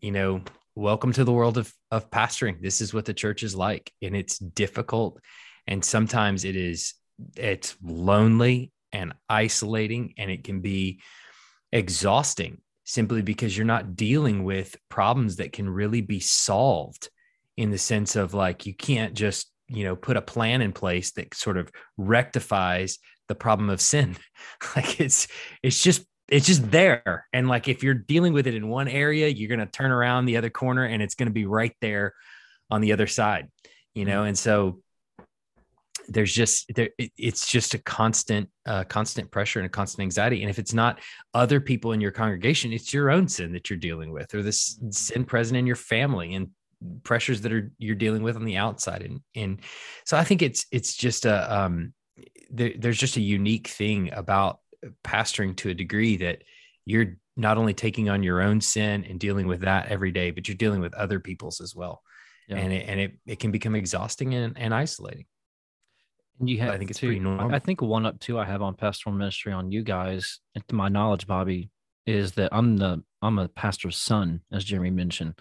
you know welcome to the world of of pastoring this is what the church is like and it's difficult and sometimes it is it's lonely and isolating and it can be exhausting simply because you're not dealing with problems that can really be solved in the sense of like you can't just you know put a plan in place that sort of rectifies the problem of sin. *laughs* Like it's it's just it's just there. And like if you're dealing with it in one area you're going to turn around the other corner and it's going to be right there on the other side you know? Mm-hmm. And so there's just there it's just a constant uh, constant pressure and a constant anxiety and if it's not other people in your congregation it's your own sin that you're dealing with or this mm-hmm. sin present in your family and pressures that are you're dealing with on the outside and and so i think it's it's just a um there, there's just a unique thing about pastoring to a degree that you're not only taking on your own sin and dealing with that every day but you're dealing with other people's as well yeah. and it, and it, it can become exhausting and, and isolating and you have, I think it's to, pretty normal. I think one up two I have on pastoral ministry on you guys, and to my knowledge, Bobby, is that I'm the I'm a pastor's son, as Jeremy mentioned.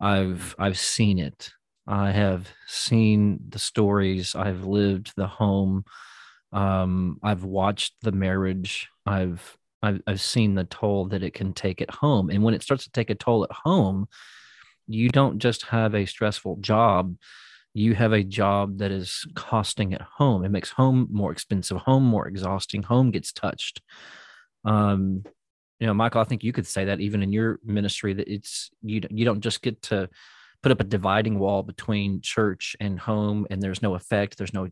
I've I've seen it. I have seen the stories. I've lived the home. Um, I've watched the marriage. I've, I've I've seen the toll that it can take at home. And when it starts to take a toll at home, you don't just have a stressful job you have a job that is costing at home. It makes home more expensive, home more exhausting, home gets touched. Um, you know, Michael, I think you could say that even in your ministry that it's you you don't just get to put up a dividing wall between church and home and there's no effect, there's no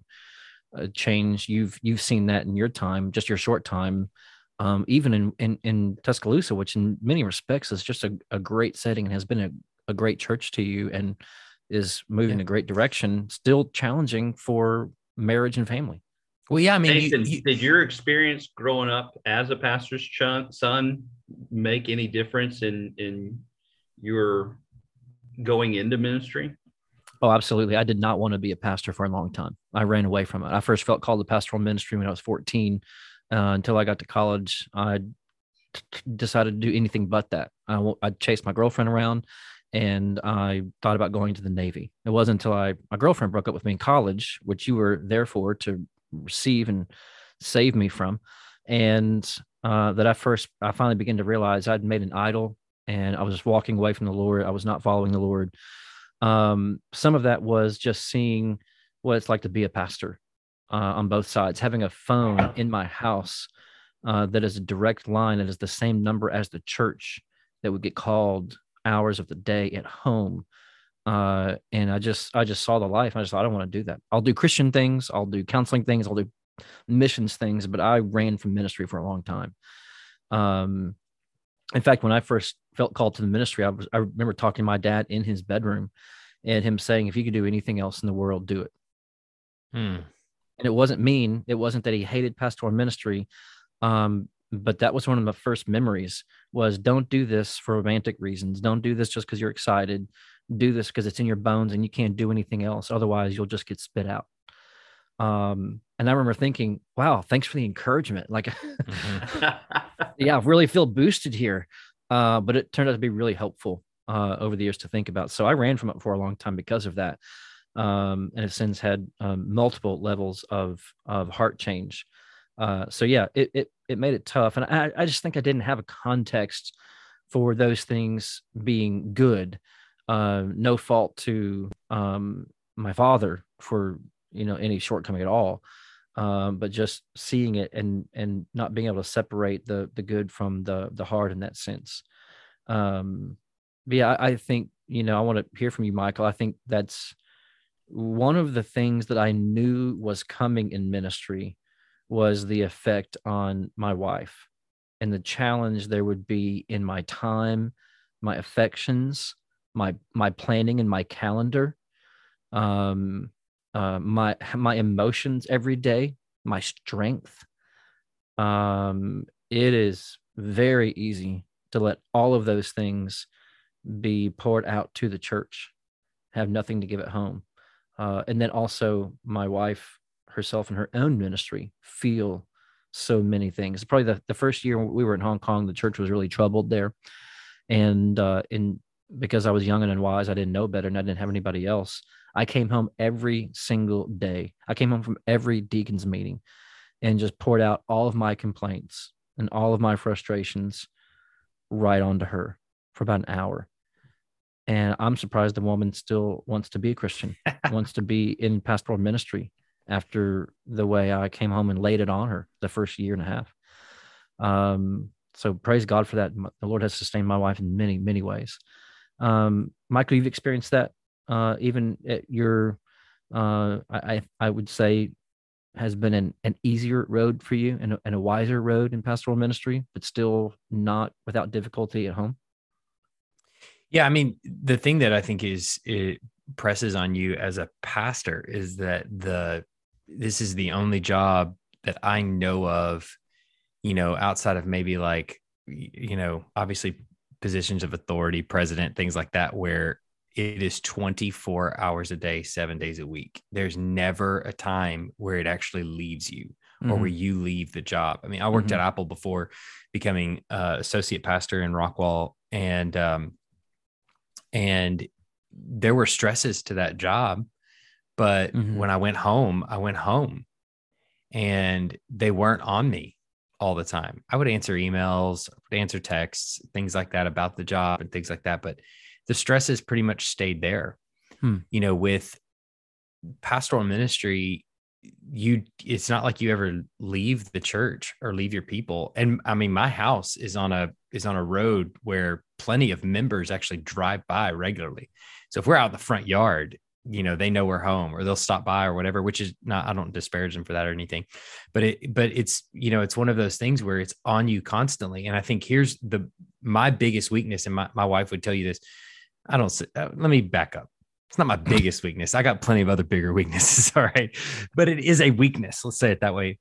uh, change. You've you've seen that in your time, just your short time. Um, even in, in in Tuscaloosa, which in many respects is just a, a great setting and has been a, a great church to you. And is moving yeah. in a great direction, still challenging for marriage and family. Well, yeah, I mean, Nathan, you, you, did your experience growing up as a pastor's ch- son make any difference in in your going into ministry? Oh, absolutely. I did not want to be a pastor for a long time. I ran away from it. I first felt called to pastoral ministry when I was 14. Uh, until I got to college, I t- decided to do anything but that. I, I chased my girlfriend around and I thought about going to the Navy. It wasn't until I my girlfriend broke up with me in college, which you were there for to receive and save me from, and uh, that I first I finally began to realize I'd made an idol and I was just walking away from the Lord. I was not following the Lord. Um, some of that was just seeing what it's like to be a pastor uh, on both sides, having a phone in my house uh, that is a direct line that is the same number as the church that would get called hours of the day at home. Uh, and I just I just saw the life. I just thought I don't want to do that. I'll do Christian things, I'll do counseling things, I'll do missions things, but I ran from ministry for a long time. Um, in fact, when I first felt called to the ministry, I was I remember talking to my dad in his bedroom and him saying, if you could do anything else in the world, do it. Hmm. And it wasn't mean. It wasn't that he hated pastoral ministry. Um, but that was one of my first memories was don't do this for romantic reasons don't do this just because you're excited do this because it's in your bones and you can't do anything else. Otherwise, you'll just get spit out. Um, and I remember thinking, wow, thanks for the encouragement. Like, mm-hmm. *laughs* yeah, I really feel boosted here. Uh, but it turned out to be really helpful uh, over the years to think about. So I ran from it for a long time because of that. Um, and have since had um, multiple levels of, of heart change. Uh, so yeah, it, it, it made it tough. And I, I just think I didn't have a context for those things being good. Uh, no fault to um, my father for you know any shortcoming at all um, but just seeing it and and not being able to separate the the good from the the hard in that sense um yeah I, I think you know i want to hear from you michael i think that's one of the things that i knew was coming in ministry was the effect on my wife and the challenge there would be in my time my affections my my planning and my calendar um uh, my my emotions every day, my strength. Um, it is very easy to let all of those things be poured out to the church, have nothing to give at home, uh, and then also my wife herself and her own ministry feel so many things. Probably the, the first year we were in Hong Kong, the church was really troubled there, and uh, in because I was young and unwise, I didn't know better, and I didn't have anybody else. I came home every single day. I came home from every deacon's meeting and just poured out all of my complaints and all of my frustrations right onto her for about an hour. And I'm surprised the woman still wants to be a Christian, *laughs* wants to be in pastoral ministry after the way I came home and laid it on her the first year and a half. Um, so praise God for that. The Lord has sustained my wife in many, many ways. Um, Michael, you've experienced that uh, even at your, uh, I, I would say, has been an, an easier road for you and a, and a wiser road in pastoral ministry, but still not without difficulty at home? Yeah, I mean, the thing that I think is it presses on you as a pastor is that the this is the only job that I know of, you know, outside of maybe like, you know, obviously positions of authority, president, things like that, where it is 24 hours a day, seven days a week. There's never a time where it actually leaves you or mm-hmm. where you leave the job. I mean, I worked mm-hmm. at Apple before becoming uh, associate pastor in Rockwall, and um, and there were stresses to that job. But mm-hmm. when I went home, I went home, and they weren't on me all the time. I would answer emails, would answer texts, things like that about the job and things like that. But the stress stresses pretty much stayed there. Hmm. You know, with pastoral ministry, you it's not like you ever leave the church or leave your people. And I mean, my house is on a is on a road where plenty of members actually drive by regularly. So if we're out in the front yard, you know they know we're home or they'll stop by or whatever which is not i don't disparage them for that or anything but it but it's you know it's one of those things where it's on you constantly and i think here's the my biggest weakness and my, my wife would tell you this I don't. Uh, let me back up. It's not my *laughs* biggest weakness. I got plenty of other bigger weaknesses. *laughs* All right, but it is a weakness. Let's say it that way.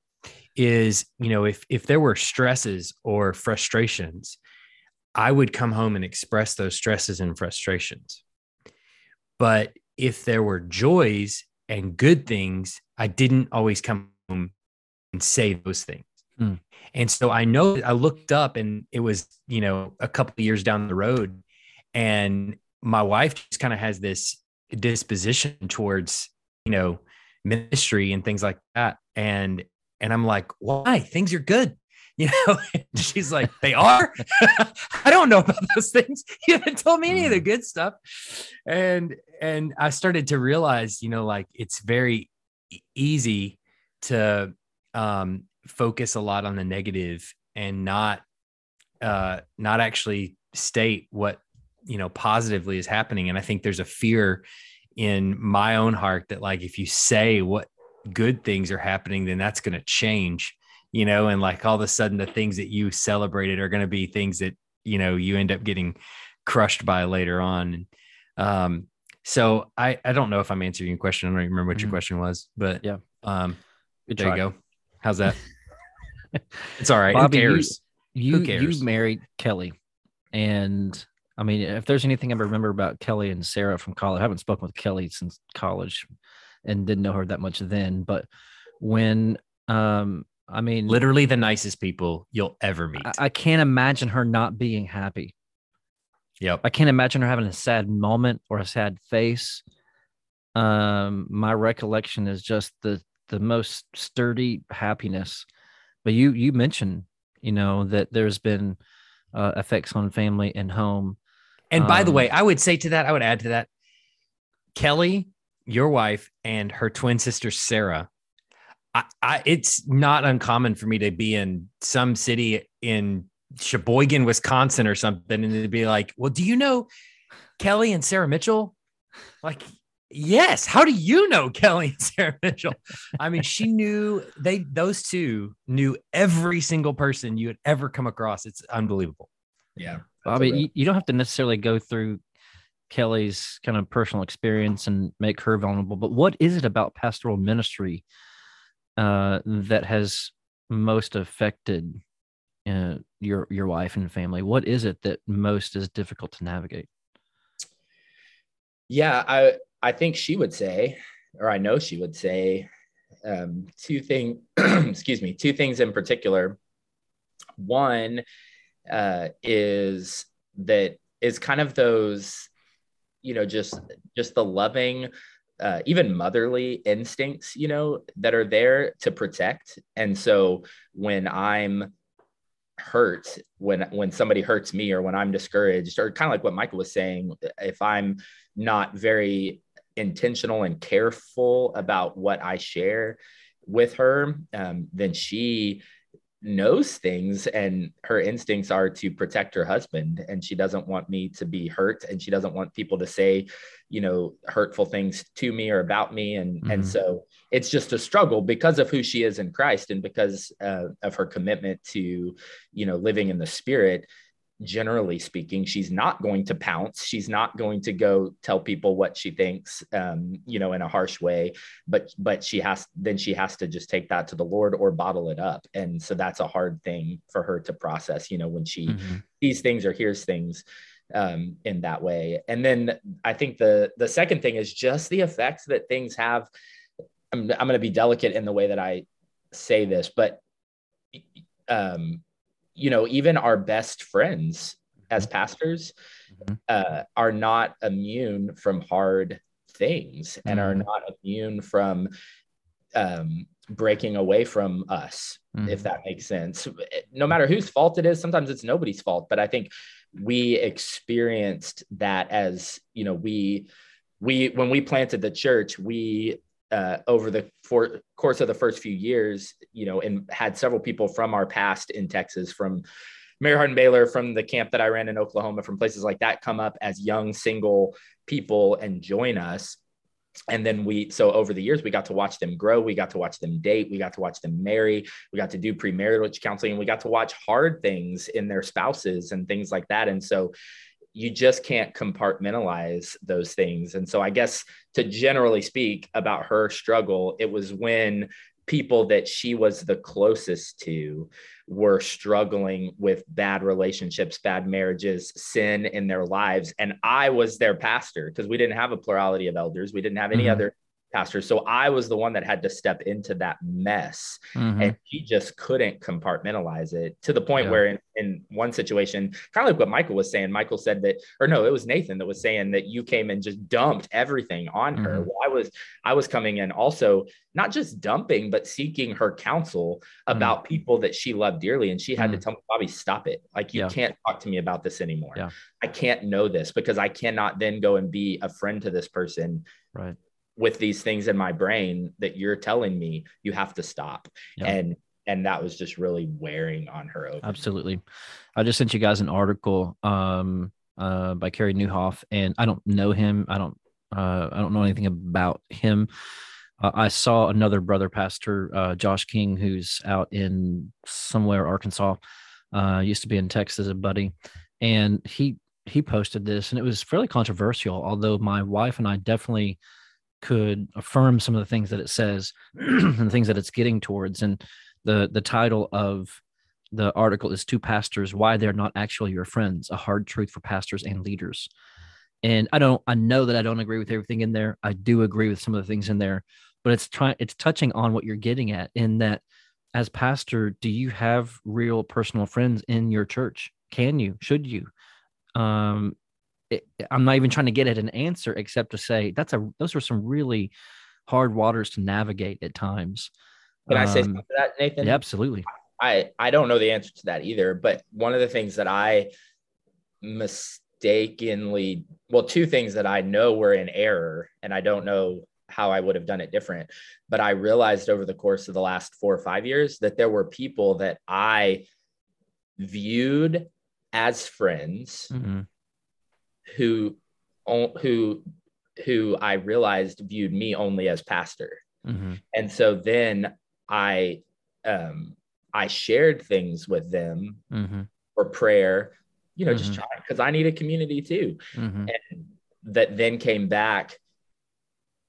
Is you know if if there were stresses or frustrations, I would come home and express those stresses and frustrations. But if there were joys and good things, I didn't always come home and say those things. Hmm. And so I know I looked up and it was, you know, a couple of years down the road and my wife just kind of has this disposition towards you know ministry and things like that and and i'm like why things are good *laughs* you know she's like they are? *laughs* I don't know about those things. *laughs* You haven't told me any of the mm. good stuff. And and i started to realize you know like it's very easy to um focus a lot on the negative and not uh not actually state what you know positively is happening. And i think there's a fear in my own heart that like if you say what good things are happening then that's going to change you know and like all of a sudden the things that you celebrated are going to be things that you know you end up getting crushed by later on. Um so i i don't know if i'm answering your question. I don't remember what your mm-hmm. question was but yeah. um Good there try. you go. How's that? *laughs* It's all right. Bobby, Who cares? you you, you married kelly and I mean, if there's anything I remember about Kelly and Sarah from college, I haven't spoken with Kelly since college and didn't know her that much then. But when, um, I mean, literally the nicest people you'll ever meet. I, I can't imagine her not being happy. Yep. I can't imagine her having a sad moment or a sad face. Um, my recollection is just the the most sturdy happiness. But you you mentioned, you know, that there's been uh, effects on family and home. And by the um, way, I would say to that, I would add to that, Kelly, your wife, and her twin sister Sarah. I, I, it's not uncommon for me to be in some city in Sheboygan, Wisconsin, or something, and to be like, "Well, do you know Kelly and Sarah Mitchell?" Like, yes. How do you know *laughs* Kelly and Sarah Mitchell? I mean, she knew they; those two knew every single person you had ever come across. It's unbelievable. Yeah, Bobby, you, you don't have to necessarily go through Kelly's kind of personal experience and make her vulnerable, but what is it about pastoral ministry uh, that has most affected uh, your your wife and family? What is it that most is difficult to navigate? Yeah, I I think she would say, or I know she would say, um, two things. *clears throat* excuse me, two things in particular. One uh, is that is kind of those, you know, just just the loving uh, even motherly instincts, you know, that are there to protect. And so when I'm hurt when when somebody hurts me or when i'm discouraged or kind of like what michael was saying if i'm not very intentional and careful about what i share with her um, then she knows things and her instincts are to protect her husband and she doesn't want me to be hurt and she doesn't want people to say you know hurtful things to me or about me and mm-hmm. and so it's just a struggle because of who she is in Christ and because uh, of her commitment to you know living in the spirit generally speaking she's not going to pounce. She's not going to go tell people what she thinks um, you know in a harsh way. But but she has then she has to just take that to the lord or bottle it up. And so that's a hard thing for her to process you know when she mm-hmm. sees things or hears things um, in that way. And then i think the the second thing is just the effects that things have. I'm, I'm going to be delicate in the way that i say this but um you know, even our best friends as mm-hmm. pastors mm-hmm. uh, are not immune from hard things and mm-hmm. are not immune from um, breaking away from us, mm-hmm. if that makes sense. No matter whose fault it is, sometimes it's nobody's fault. But I think we experienced that as, you know, we, we, when we planted the church, we uh, over the for, course of the first few years, you know, and had several people from our past in Texas, from Mary Hardin Baylor, from the camp that I ran in Oklahoma, from places like that, come up as young single people and join us. And then we, so over the years, we got to watch them grow. We got to watch them date. We got to watch them marry. We got to do premarital counseling. We got to watch hard things in their spouses and things like that. And so you just can't compartmentalize those things. And so I guess to generally speak about her struggle, it was when people that she was the closest to were struggling with bad relationships, bad marriages, sin in their lives. And I was their pastor because we didn't have a plurality of elders. We didn't have any mm-hmm. other pastor. So I was the one that had to step into that mess. Mm-hmm. And he just couldn't compartmentalize it to the point yeah. where in, in one situation, kind of like what Michael was saying, Michael said that, or no, it was Nathan that was saying that you came and just dumped everything on mm-hmm. her. Well, I was, I was coming in also not just dumping, but seeking her counsel mm-hmm. about mm-hmm. people that she loved dearly. And she had to mm-hmm. tell me, Bobby, stop it. Like you yeah. can't talk to me about this anymore. Yeah. I can't know this because I cannot then go and be a friend to this person. Right with these things in my brain that you're telling me you have to stop. Yep. and and that was just really wearing on her over. absolutely. I just sent you guys an article um uh by Carey Nieuwhof and i don't know him. I don't uh i don't know anything about him. Uh, i saw another brother pastor uh josh king who's out in somewhere arkansas uh used to be in texas a buddy. And he he posted this and it was fairly controversial although my wife and i definitely could affirm some of the things that it says *clears throat* and the things that it's getting towards. And the the title of the article is two pastors why they're not actually your friends a hard truth for pastors and leaders. And i don't i know that i don't agree with everything in there. I do agree with some of the things in there but it's trying it's touching on what you're getting at in that as pastor do you have real personal friends in your church? Can you? Should you? Um it, i'm not even trying to get at an answer except to say that's a those are some really hard waters to navigate at times can um, i say um, something to that nathan yeah, absolutely I I don't know the answer to that either. But one of the things that I mistakenly, well, two things that I know were in error, and I don't know how I would have done it different. But I realized over the course of the last four or five years that there were people that I viewed as friends mm-hmm. Who who who I realized viewed me only as pastor. Mm-hmm. And so then I um I shared things with them mm-hmm. for prayer, you know, mm-hmm. just because I need a community too. Mm-hmm. And that then came back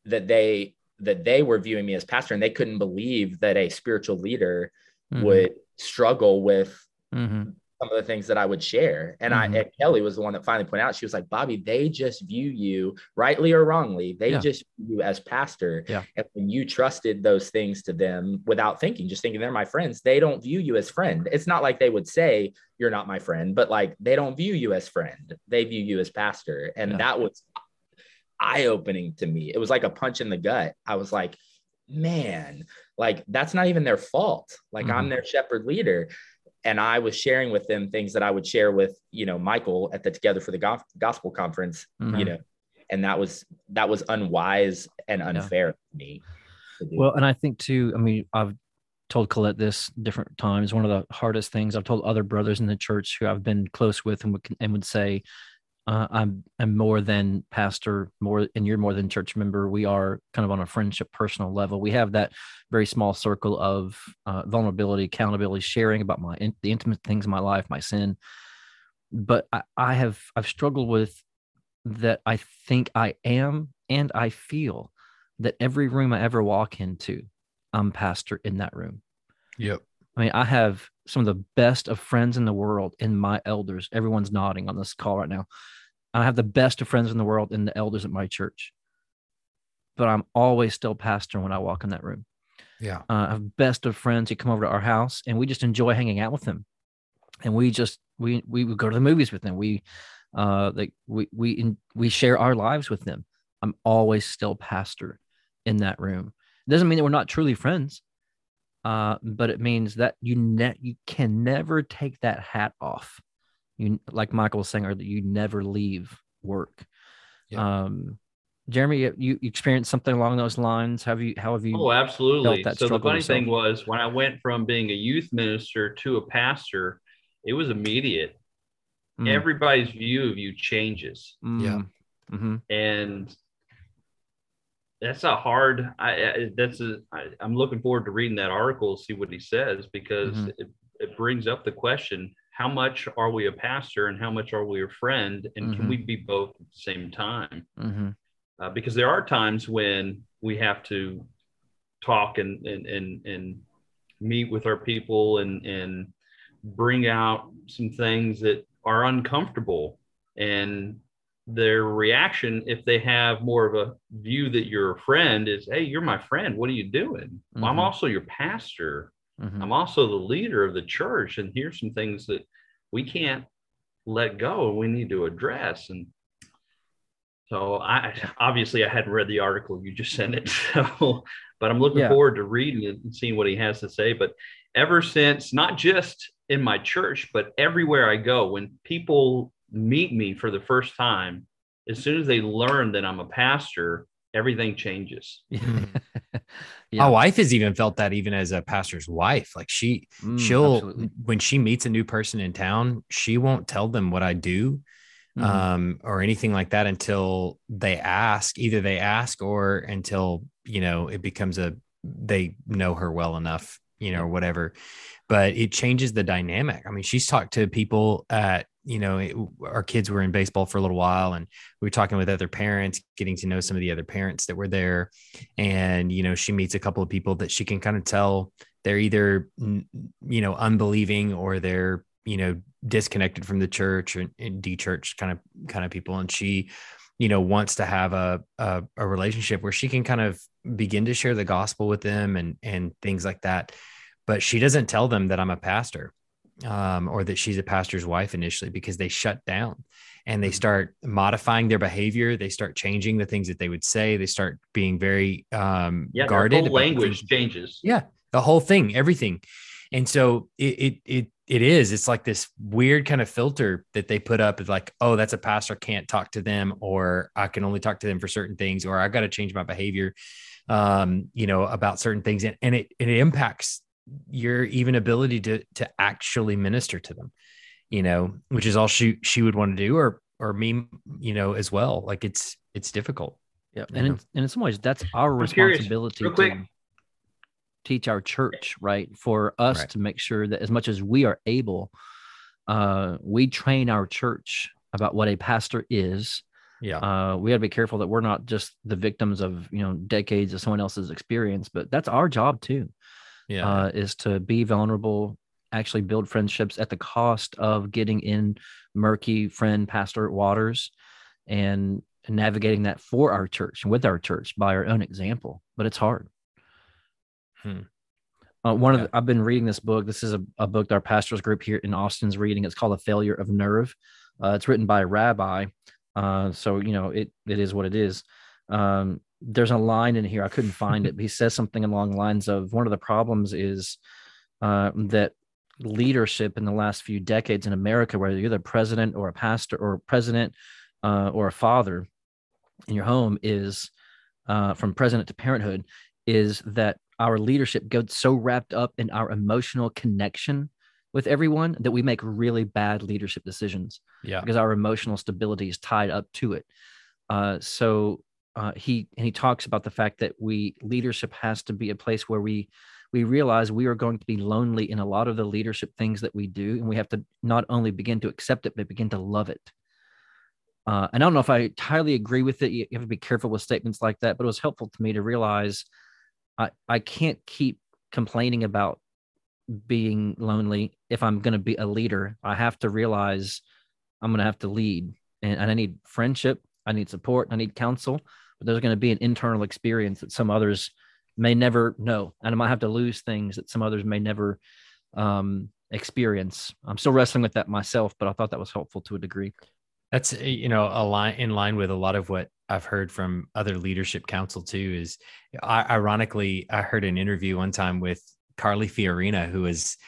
that they that they were viewing me as pastor and they couldn't believe that a spiritual leader mm-hmm. would struggle with mm-hmm some of the things that I would share. And mm-hmm. I and Kelly was the one that finally pointed out, she was like, Bobby, they just view you rightly or wrongly, they yeah. just view you as pastor. Yeah. And when you trusted those things to them without thinking, just thinking they're my friends, they don't view you as friend. It's not like they would say, You're not my friend, but like they don't view you as friend. They view you as pastor. And yeah. that was eye-opening to me. It was like a punch in the gut. I was like, man, like that's not even their fault. Like mm-hmm. I'm their shepherd leader and I was sharing with them things that I would share with you know Michael at the Together for the Gospel conference, mm-hmm. you know, and that was that was unwise and unfair yeah. to me. To well, and I think too. I mean, I've told Colette this different times. One of the hardest things I've told other brothers in the church who I've been close with and would, and would say, uh, I'm I'm more than pastor, more and you're more than church member. We are kind of on a friendship, personal level. We have that very small circle of uh, vulnerability, accountability, sharing about my in, the intimate things in my life, my sin. But I, I have I've struggled with that. I think I am, and I feel that every room I ever walk into, I'm pastor in that room. Yep. I mean, I have some of the best of friends in the world in my elders. Everyone's nodding on this call right now. I have the best of friends in the world and the elders at my church, but I'm always still pastor when I walk in that room. Yeah. Uh, I have best of friends who come over to our house and we just enjoy hanging out with them. And we just, we, we would go to the movies with them. We, uh, like we, we, in, we share our lives with them. I'm always still pastor in that room. It doesn't mean that we're not truly friends. Uh, but it means that you ne- you can never take that hat off you like Michael was saying earlier, you never leave work. Yeah. Um, Jeremy, you, you experienced something along those lines. Have you? How have you? Oh, absolutely. so the funny thing was, when I went from being a youth minister to a pastor, it was immediate. Mm. Everybody's view of you changes. Mm. Yeah. Mm-hmm. And that's a hard. I, I that's a. I, I'm looking forward to reading that article, see what he says, because mm-hmm. it, it brings up the question how much are we a pastor and how much are we a friend and mm-hmm. can we be both at the same time mm-hmm. uh, because there are times when we have to talk and and and, and meet with our people and and bring out some things that are uncomfortable and their reaction if they have more of a view that you're a friend is hey you're my friend what are you doing mm-hmm. well, i'm mm-hmm. also your pastor Mm-hmm. I'm also the leader of the church, and here's some things that we can't let go. and We need to address. And so, I obviously I hadn't read the article you just sent it, *laughs* so but I'm looking yeah. forward to reading it and seeing what he has to say. But ever since, not just in my church, but everywhere I go, when people meet me for the first time, as soon as they learn that I'm a pastor, everything changes. *laughs* yeah. My wife has even felt that even as a pastor's wife. Like she, mm, she'll absolutely. when she meets a new person in town, she won't tell them what I do. Mm-hmm. Um, or anything like that until they ask, either they ask or until, you know, it becomes a, they know her well enough, you know, or whatever but it changes the dynamic. I mean, she's talked to people at, you know, it, our kids were in baseball for a little while and we were talking with other parents, getting to know some of the other parents that were there. And, you know, she meets a couple of people that she can kind of tell they're either you know unbelieving or they're you know disconnected from the church or de-church kind of kind of people. And she you know wants to have a, a, a relationship where she can kind of begin to share the gospel with them and and things like that. But she doesn't tell them that i'm a pastor um, or that she's a pastor's wife initially because they shut down and they mm-hmm. start modifying their behavior. They start changing the things that they would say. They start being very um yeah, guarded language changes. Yeah the whole thing everything. And so it, it it it is it's like this weird kind of filter that they put up is like oh that's a pastor can't talk to them or i can only talk to them for certain things or I've got to change my behavior um you know about certain things. And, and it it impacts your even ability to to actually minister to them you know which is all she she would want to do or or me you know as well like it's it's difficult yeah and in, and in some ways that's our I'm responsibility real quick teach our church, right? For us right. to make sure that as much as we are able, uh, we train our church about what a pastor is. Yeah. Uh, we got to be careful that we're not just the victims of, you know, decades of someone else's experience, but that's our job too. Yeah. Uh, is to be vulnerable, actually build friendships at the cost of getting in murky friend pastor waters and navigating that for our church and with our church by our own example. But it's hard. Hmm. Uh, one of the, I've been reading this book. This is a, a, book that our pastors group here in Austin's reading. It's called "A Failure of Nerve." Uh, it's written by a rabbi, uh, so you know it it is what it is. Um, there's a line in here I couldn't find it. But he says something along the lines of one of the problems is uh, that leadership in the last few decades in America, whether you're the president or a pastor or president uh, or a father in your home, is uh, from president to parenthood, is that our leadership gets so wrapped up in our emotional connection with everyone that we make really bad leadership decisions. Yeah. Because our emotional stability is tied up to it. Uh, so uh, he and he talks about the fact that we leadership has to be a place where we we realize we are going to be lonely in a lot of the leadership things that we do, and we have to not only begin to accept it but begin to love it. Uh, and I don't know if I entirely agree with it. You have to be careful with statements like that, but it was helpful to me to realize I, I can't keep complaining about being lonely if I'm going to be a leader. I have to realize I'm going to have to lead and, and I need friendship. I need support. I need counsel, but there's going to be an internal experience that some others may never know. And I might have to lose things that some others may never um, experience. I'm still wrestling with that myself, but I thought that was helpful to a degree. That's, you know, a line in line with a lot of what I've heard from other leadership council too is ironically, I heard an interview one time with Carly Fiorina, who is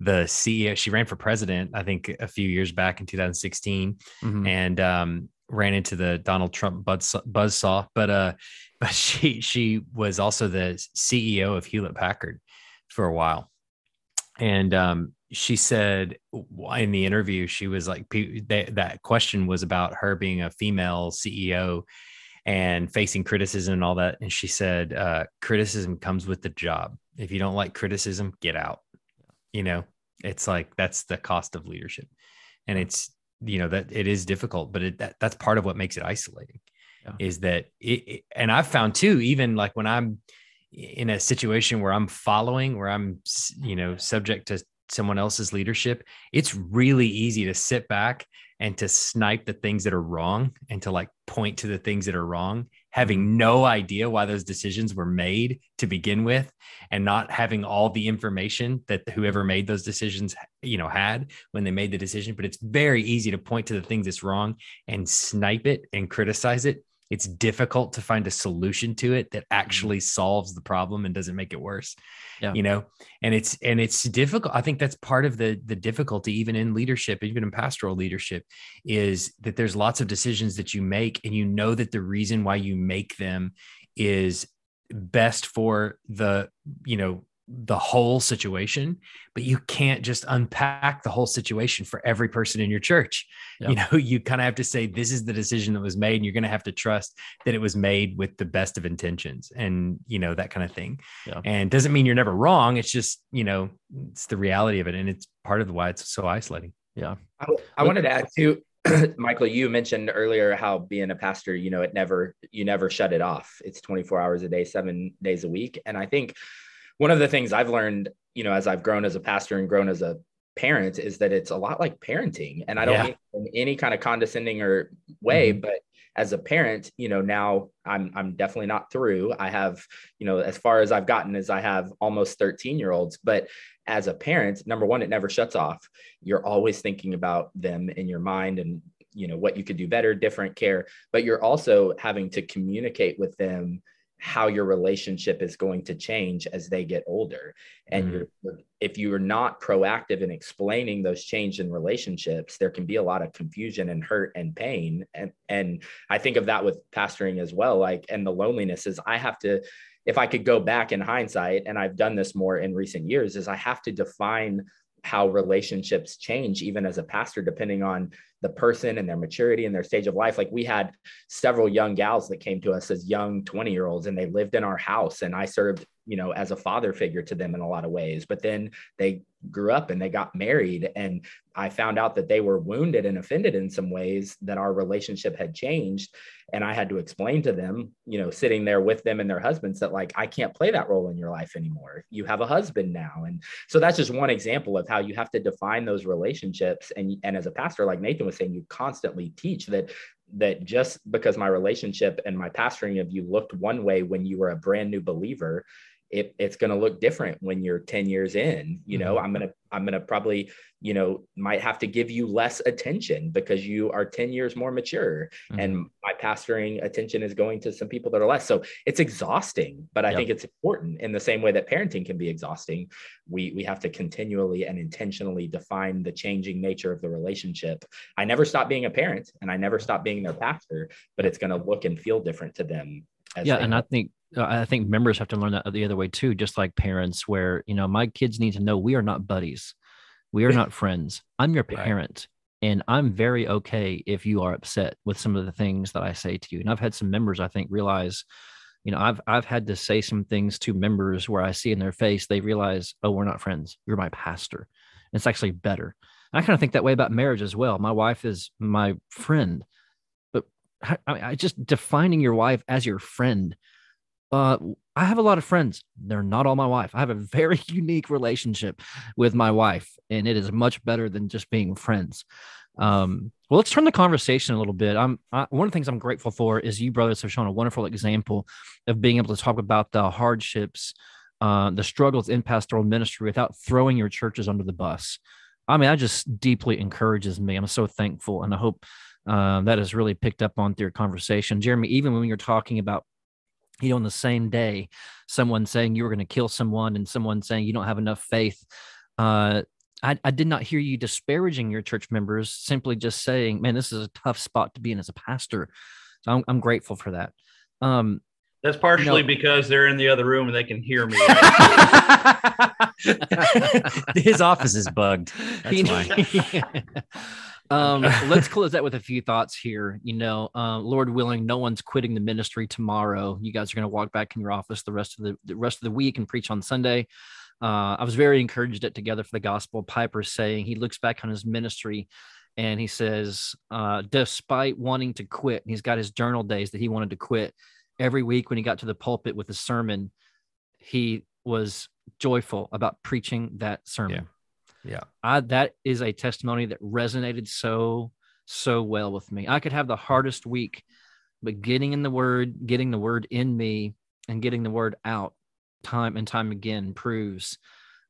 the CEO. She ran for president, I think, a few years back in 2016, mm-hmm. and um, ran into the Donald Trump buzz, buzzsaw. But uh, *laughs* but she she was also the CEO of Hewlett Packard for a while, and um, she said in the interview she was like that question was about her being a female ceo and facing criticism and all that. And she said uh, criticism comes with the job. If you don't like criticism get out. You know it's like that's the cost of leadership. And it's you know that it is difficult but it, that, that's part of what makes it isolating yeah. is that it, it and i've found too even like when i'm in a situation where i'm following where i'm you know subject to someone else's leadership, it's really easy to sit back and to snipe the things that are wrong and to like point to the things that are wrong, having no idea why those decisions were made to begin with and not having all the information that whoever made those decisions, you know, had when they made the decision, but it's very easy to point to the things that's wrong and snipe it and criticize it it's difficult to find a solution to it that mm-hmm. actually solves the problem and doesn't make it worse yeah. you know and it's and it's difficult i think that's part of the the difficulty even in leadership even in pastoral leadership is that there's lots of decisions that you make and you know that the reason why you make them is best for the you know the whole situation, but you can't just unpack the whole situation for every person in your church. Yep. You know, *laughs* you kind of have to say, this is the decision that was made, and you're going to have to trust that it was made with the best of intentions and, you know, that kind of thing. Yeah. And doesn't mean you're never wrong. It's just, you know, it's the reality of it. And it's part of why it's so isolating. Yeah. I, I wanted to add too, *clears throat* Michael, you mentioned earlier how being a pastor, you know, it never, you never shut it off. It's 24 hours a day, seven days a week. And I think one of the things I've learned, you know, as I've grown as a pastor and grown as a parent is that it's a lot like parenting. And I don't yeah. mean in any kind of condescending or way, mm-hmm. but as a parent, you know, now I'm I'm definitely not through. I have, you know, as far as I've gotten is I have almost 13 year olds, but as a parent, number one, it never shuts off. You're always thinking about them in your mind and you know what you could do better, different care, but you're also having to communicate with them how your relationship is going to change as they get older and mm-hmm. you're, if you are not proactive in explaining those change in relationships there can be a lot of confusion and hurt and pain and and i think of that with pastoring as well like and the loneliness is i have to if i could go back in hindsight and i've done this more in recent years is i have to define how relationships change even as a pastor depending on the person and their maturity and their stage of life. Like we had several young gals that came to us as young 20 year olds and they lived in our house and i served you know as a father figure to them in a lot of ways but then they grew up and they got married and i found out that they were wounded and offended in some ways that our relationship had changed and i had to explain to them you know sitting there with them and their husbands that like i can't play that role in your life anymore. You have a husband now. And so that's just one example of how you have to define those relationships and and as a pastor like nathan was saying you constantly teach that that just because my relationship and my pastoring of you looked one way when you were a brand new believer it, it's going to look different when you're 10 years in you know mm-hmm. i'm going to i'm going to probably you know might have to give you less attention because you are 10 years more mature mm-hmm. and my pastoring attention is going to some people that are less so it's exhausting but i yep. think it's important in the same way that parenting can be exhausting we we have to continually and intentionally define the changing nature of the relationship i never stop being a parent and i never stop being their pastor but it's going to look and feel different to them yeah and i think uh, I think members have to learn that the other way too, just like parents, where, you know, my kids need to know we are not buddies. We are not friends. I'm your parent. Right. And I'm very okay if you are upset with some of the things that I say to you. And I've had some members, I think, realize, you know, I've I've had to say some things to members where I see in their face, they realize, oh, we're not friends. You're my pastor. And it's actually better. And I kind of think that way about marriage as well. My wife is my friend, I, I just defining your wife as your friend uh, I have a lot of friends. They're not all my wife. I have a very *laughs* unique relationship with my wife, and it is much better than just being friends. Um, well, let's turn the conversation a little bit. I'm I, one of the things I'm grateful for is you brothers have shown a wonderful example of being able to talk about the hardships, uh, the struggles in pastoral ministry without throwing your churches under the bus. I mean, that just deeply encourages me. I'm so thankful, and I hope uh, that has really picked up on through your conversation, Jeremy. Even when you're talking about you know, on the same day, someone saying you were going to kill someone and someone saying you don't have enough faith. Uh, I, I, did not hear you disparaging your church members, simply just saying, man, this is a tough spot to be in as a pastor. So I'm, I'm grateful for that. Um, That's partially you know, because they're in the other room and they can hear me. *laughs* *laughs* His office is bugged. *laughs* That's why. Um, *laughs* let's close that with a few thoughts here. You know, uh, Lord willing, no one's quitting the ministry tomorrow. You guys are going to walk back in your office the rest of the, the rest of the week and preach on Sunday. Uh, I was very encouraged at Together for the Gospel. Piper saying he looks back on his ministry and he says, uh, despite wanting to quit, he's got his journal days that he wanted to quit. Every week when he got to the pulpit with a sermon, he was joyful about preaching that sermon. Yeah. Yeah. I, that is a testimony that resonated so, so well with me. I could have the hardest week, but getting in the word, getting the word in me and getting the word out time and time again proves,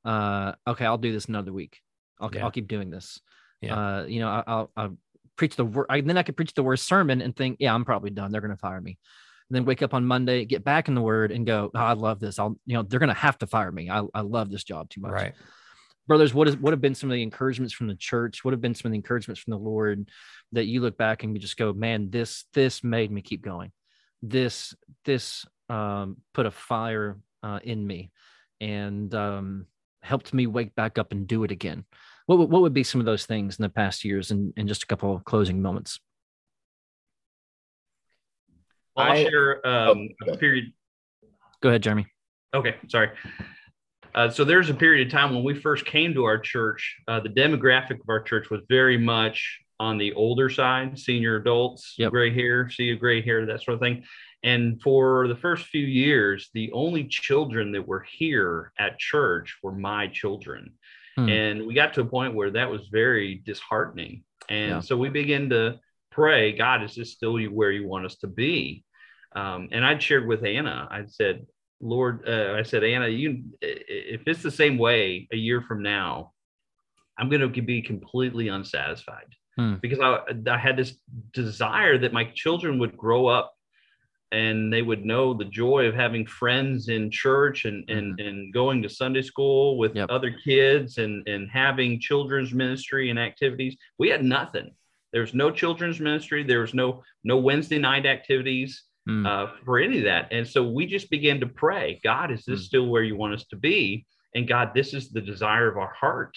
uh, okay, I'll do this another week. I'll, yeah. I'll keep doing this. Yeah. Uh, you know, I, will I'll preach the word. then I could preach the worst sermon and think, yeah, I'm probably done. They're going to fire me. And then wake up on Monday, get back in the word and go, oh, I love this. I'll, you know, they're going to have to fire me. I, I love this job too much. Right brothers what is what have been some of the encouragements from the church? What have been some of the encouragements from the lord that you look back and you just go man this this made me keep going. This this um, put a fire uh, in me and um, helped me wake back up and do it again. What, what would be some of those things in the past years and, and just a couple of closing moments? Well, i'll share um, oh, a period. Go ahead jeremy. Okay sorry uh, so there's a period of time when we first came to our church, uh, the demographic of our church was very much on the older side, senior adults, yep. gray hair, see a gray hair, that sort of thing. And for the first few years, the only children that were here at church were my children. Hmm. And we got to a point where that was very disheartening. And yeah. so we began to pray, God, is this still where you want us to be? Um, and I'd shared with Anna, I'd said, Lord, uh, I said, Anna, you, if it's the same way a year from now, I'm going to be completely unsatisfied hmm. because I, I had this desire that my children would grow up and they would know the joy of having friends in church and and, mm-hmm. and going to Sunday school with yep. other kids and and having children's ministry and activities. We had nothing. There was no children's ministry. There was no no Wednesday night activities mm. uh, for any of that. And so we just began to pray. God, is this mm. still where you want us to be? And God, this is the desire of our heart.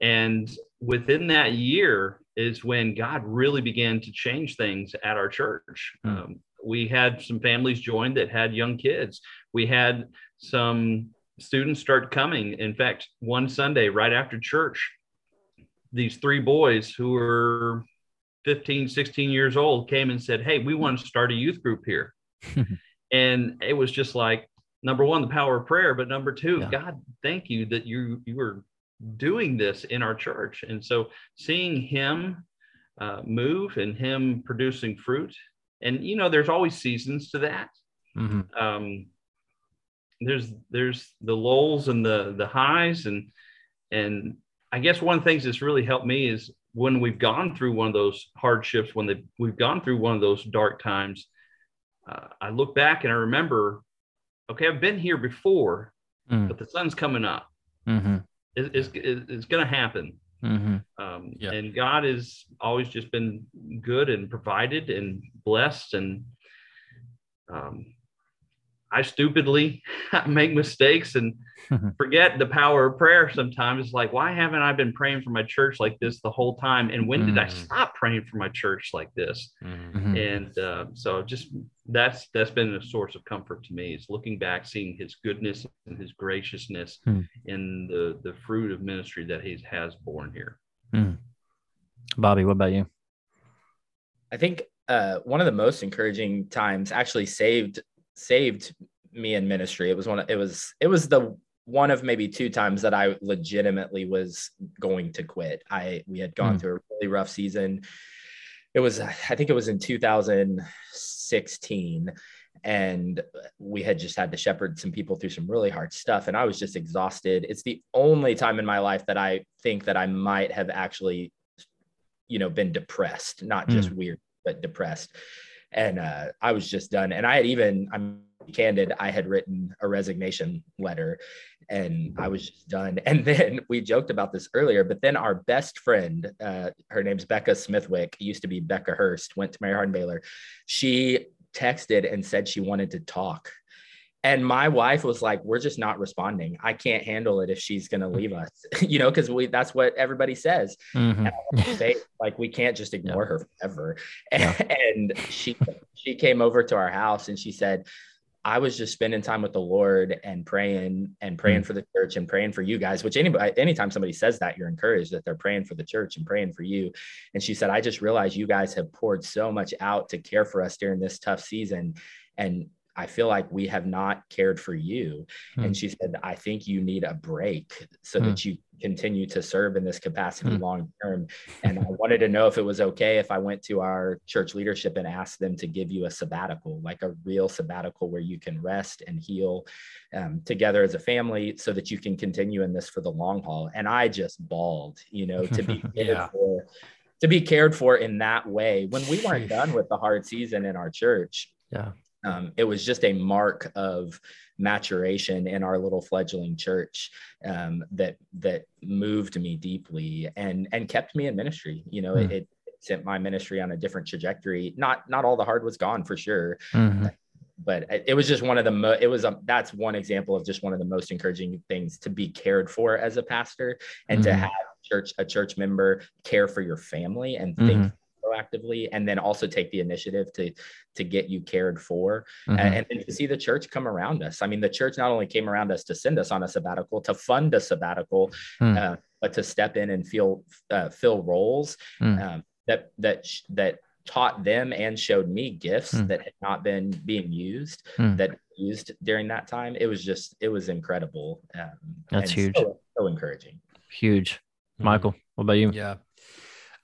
And within that year is when God really began to change things at our church. Mm. Um, we had some families join that had young kids. We had some students start coming. In fact, one Sunday right after church, these three boys who were 15, 16 years old came and said, Hey, we want to start a youth group here. *laughs* and it was just like, number one, the power of prayer, but number two, yeah. God, thank you that you you were doing this in our church. And so seeing him uh, move and him producing fruit and you know there's always seasons to that mm-hmm. um, there's there's the lulls and the the highs and and i guess one of the things that's really helped me is when we've gone through one of those hardships when they, we've gone through one of those dark times uh, i look back and i remember okay i've been here before mm. but the sun's coming up mm-hmm. it, it's, it's going to happen Mm-hmm. Um, yeah. And God has always just been good and provided and blessed. And um, I stupidly *laughs* make mistakes and *laughs* forget the power of prayer sometimes. It's like, why haven't I been praying for my church like this the whole time? And when mm-hmm. did I mm-hmm. stop praying for my church like this? Mm-hmm. And uh, so just that's that's been a source of comfort to me is looking back, seeing his goodness and his graciousness mm. in the the fruit of ministry that he has borne here. Mm. Bobby, what about you? I think uh, one of the most encouraging times actually saved saved me in ministry. It was one. It was it was the one of maybe two times that I legitimately was going to quit. I we had gone mm. through a really rough season. It was I think it was in 2016 and we had just had to shepherd some people through some really hard stuff and I was just exhausted. It's the only time in my life that I think that I might have actually you know been depressed, not just mm. weird but depressed. And uh, I was just done. And I had even, I'm candid, I had written a resignation letter and I was just done. *laughs* And then we joked about this earlier, but then our best friend, uh, her name's Becca Smithwick, used to be Becca Hurst, went to Mary Hardin Baylor. She texted and said she wanted to talk. And my wife was like, "We're just not responding. I can't handle it if she's going to mm. leave us, *laughs* you know, because we that's what everybody says. Mm-hmm. Say, like we can't just ignore yeah. her forever." *laughs* Yeah. And she she came over to our house and she said, I was just spending time with the Lord and praying and praying mm. for the church and praying for you guys, which anybody, anytime somebody says that, you're encouraged that they're praying for the church and praying for you. And she said, I just realized you guys have poured so much out to care for us during this tough season. And I feel like we have not cared for you. Hmm. And she said, I think you need a break so hmm. that you continue to serve in this capacity hmm. long term. And I wanted to know if it was okay if I went to our church leadership and asked them to give you a sabbatical, like a real sabbatical where you can rest and heal um, together as a family so that you can continue in this for the long haul. And I just bawled, you know, to be *laughs* yeah. for to be cared for in that way when we weren't done with the hard season in our church. Yeah um, it was just a mark of maturation in our little fledgling church um, that that moved me deeply and and kept me in ministry. You know, mm. it, it, sent my ministry on a different trajectory. Not not all the hard was gone for sure. Mm-hmm. But it was just one of the mo- it was a, that's one example of just one of the most encouraging things to be cared for as a pastor and mm-hmm. to have church a church member care for your family and think mm-hmm proactively and then also take the initiative to to get you cared for mm-hmm. and, and to see the church come around us i mean the church not only came around us to send us on a sabbatical to fund a sabbatical mm. uh, but to step in and feel uh, fill roles mm. um, that that that taught them and showed me gifts mm. that had not been being used mm. that used during that time it was just it was incredible um, that's huge so, so, encouraging huge hmm. michael what about you yeah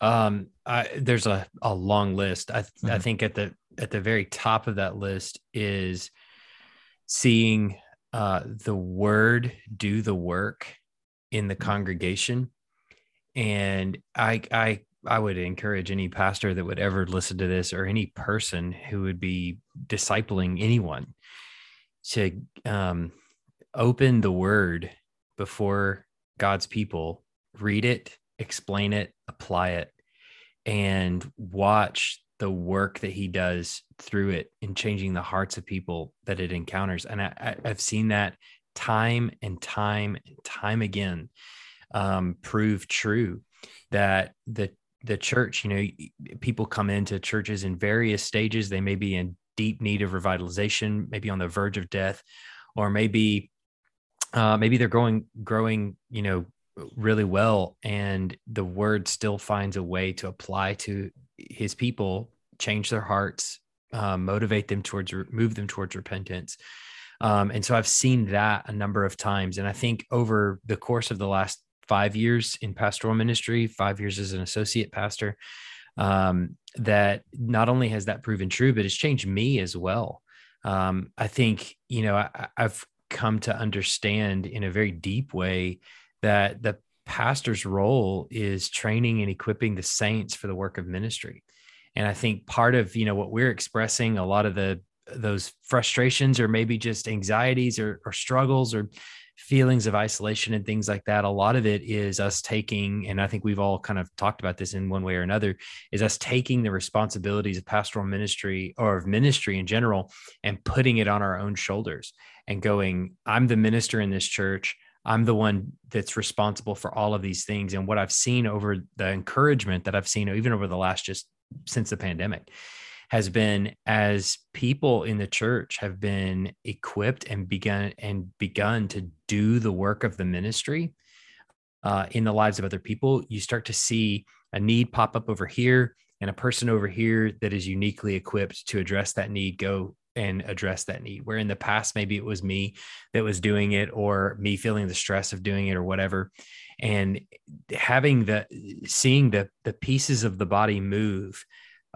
um I, there's a, a long list I, mm-hmm. I think at the at the very top of that list is seeing uh, the word do the work in the mm-hmm. congregation and i i i would encourage any pastor that would ever listen to this or any person who would be discipling anyone to um, open the word before god's people read it explain it apply it and watch the work that he does through it in changing the hearts of people that it encounters. And I, have seen that time and time and time again um, prove true that the the church, you know, people come into churches in various stages. They may be in deep need of revitalization, maybe on the verge of death, or maybe uh, maybe they're growing growing, you know, really well, and the word still finds a way to apply to his people change their hearts uh, motivate them towards move them towards repentance. Um, and so i've seen that a number of times and i think over the course of the last five years in pastoral ministry five years as an associate pastor um, that not only has that proven true but it's changed me as well. Um, i think you know I, i've come to understand in a very deep way that the pastor's role is training and equipping the saints for the work of ministry. And I think part of, you know, what we're expressing, a lot of the those frustrations or maybe just anxieties or, or struggles or feelings of isolation and things like that a lot of it is us taking and i think we've all kind of talked about this in one way or another is us taking the responsibilities of pastoral ministry or of ministry in general and putting it on our own shoulders and going i'm the minister in this church I'm the one that's responsible for all of these things. And what I've seen over the encouragement that I've seen, even over the last just since the pandemic, has been as people in the church have been equipped and begun and begun to do the work of the ministry uh, in the lives of other people, you start to see a need pop up over here and a person over here that is uniquely equipped to address that need go and address that need. Where in the past, maybe it was me that was doing it or me feeling the stress of doing it or whatever. And having the seeing the the pieces of the body move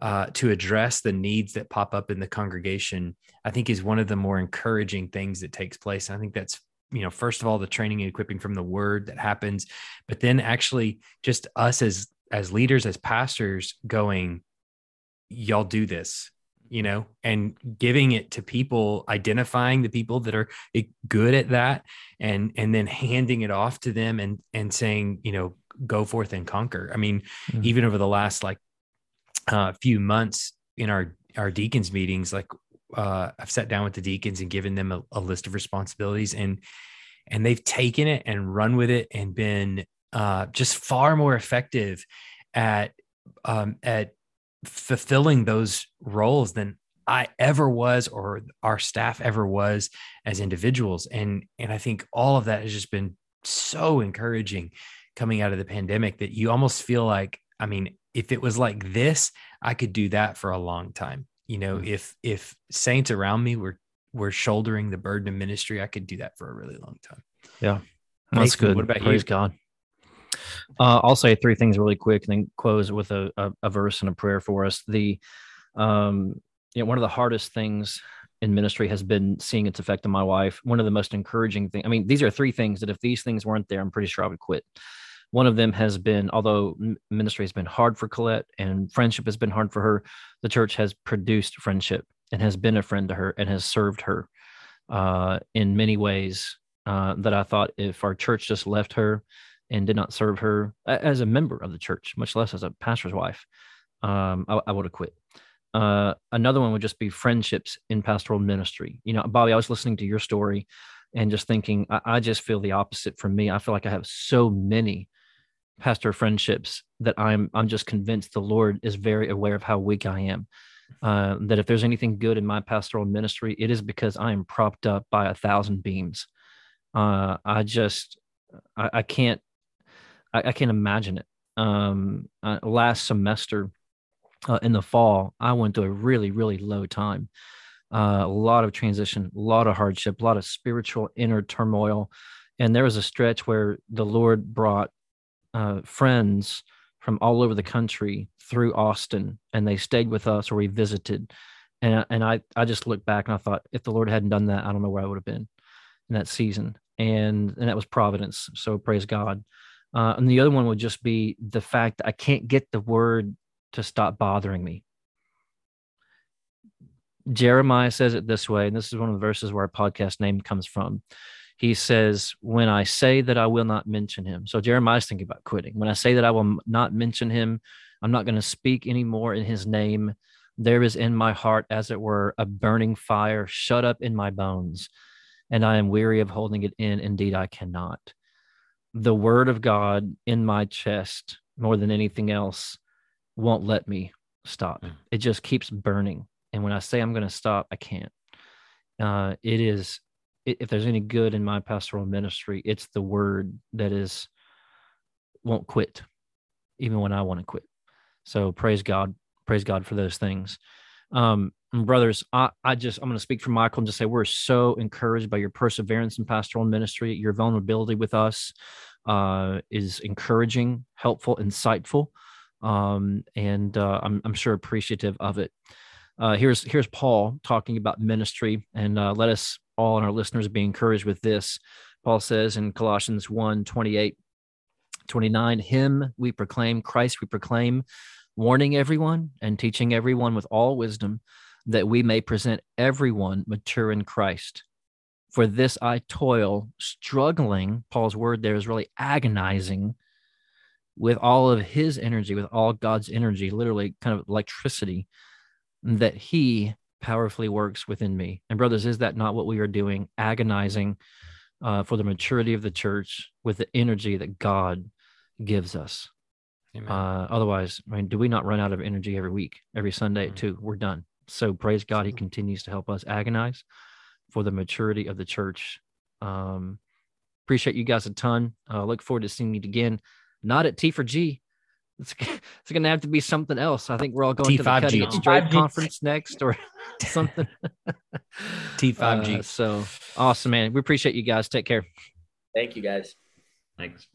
uh, to address the needs that pop up in the congregation, I think is one of the more encouraging things that takes place. I think that's you know first of all the training and equipping from the word that happens, but then actually just us as as leaders as pastors going, y'all do this you know, and giving it to people, identifying the people that are eh, good at that and and then handing it off to them and and saying, you know, go forth and conquer. I mean, mm-hmm. even over the last like uh, few months in our our deacons meetings, like uh, I've sat down with the deacons and given them a, a, list of responsibilities and and they've taken it and run with it and been uh, just far more effective at um, at fulfilling those roles than I ever was or our staff ever was as individuals. And and I think all of that has just been so encouraging coming out of the pandemic that you almost feel like, I mean, if it was like this, I could do that for a long time. You know, mm-hmm. if if saints around me were were shouldering the burden of ministry, I could do that for a really long time. Yeah. That's Nathan, good. What about Praise you? God. Uh, I'll say three things really quick, and then close with a, a, a verse and a prayer for us. The um, you know, one of the hardest things in ministry has been seeing its effect on my wife. One of the most encouraging things. I mean, these are three things that if these things weren't there, I'm pretty sure I would quit. One of them has been, although ministry has been hard for Colette and friendship has been hard for her, the church has produced friendship and has been a friend to her and has served her uh, in many ways uh, that I thought if our church just left her and did not serve her as a member of the church, much less as a pastor's wife, um, I, I would have quit. Uh, another one would just be friendships in pastoral ministry. You know, Bobby, I was listening to your story and just thinking, I, I just feel the opposite from me. I feel like I have so many pastor friendships that I'm I'm just convinced the Lord is very aware of how weak I am. Uh, that if there's anything good in my pastoral ministry, it is because I am propped up by a thousand beams. Uh, I just I, I can't I, I can't imagine it. Um, uh, last semester uh, in the fall, I went through a really, really low time. Uh, a lot of transition, a lot of hardship, a lot of spiritual inner turmoil. And there was a stretch where the Lord brought uh, friends from all over the country through Austin, and they stayed with us or we visited. And, and I, I just looked back and I thought, if the Lord hadn't done that, I don't know where I would have been in that season. And, and that was providence. So praise God. Uh, and the other one would just be the fact that I can't get the word to stop bothering me. Jeremiah says it this way, and this is one of the verses where our podcast name comes from. He says, When I say that I will not mention him. So Jeremiah's thinking about quitting. When I say that I will not mention him, I'm not going to speak anymore in his name. There is in my heart, as it were, a burning fire shut up in my bones, and I am weary of holding it in. Indeed, I cannot. The word of God in my chest, more than anything else, won't let me stop. Mm. It just keeps burning. And when I say I'm going to stop, I can't. Uh, it is, if there's any good in my pastoral ministry, it's the word that is, won't quit, even when I want to quit. So praise God. Praise God for those things. Um, brothers, I, I just, I'm going to speak for Michael and just say we're so encouraged by your perseverance in pastoral ministry. Your vulnerability with us uh, is encouraging, helpful, insightful um, and uh, I'm, I'm sure appreciative of it. Uh, here's here's Paul talking about ministry, and uh, let us all and our listeners be encouraged with this. Paul says in Colossians 1 28, 29, Him we proclaim, Christ we proclaim, warning everyone and teaching everyone with all wisdom, that we may present everyone mature in Christ. For this I toil, struggling. Paul's word there is really agonizing with all of his energy, with all God's energy, literally kind of electricity, that he powerfully works within me. And, brothers, is that not what we are doing? Agonizing uh, for the maturity of the church with the energy that God gives us. Uh, otherwise, I mean, do we not run out of energy every week, every Sunday mm-hmm. too? We're done. So praise God, He continues to help us agonize for the maturity of the church. Um, appreciate you guys a ton. Uh, look forward to seeing you again not at T for G. It's, *laughs* it's going to have to be something else. I think we're all going T5G. to the Cutting It Straight conference next or *laughs* something. T5G. Uh, so awesome, man. We appreciate you guys. Take care. Thank you, guys. Thanks.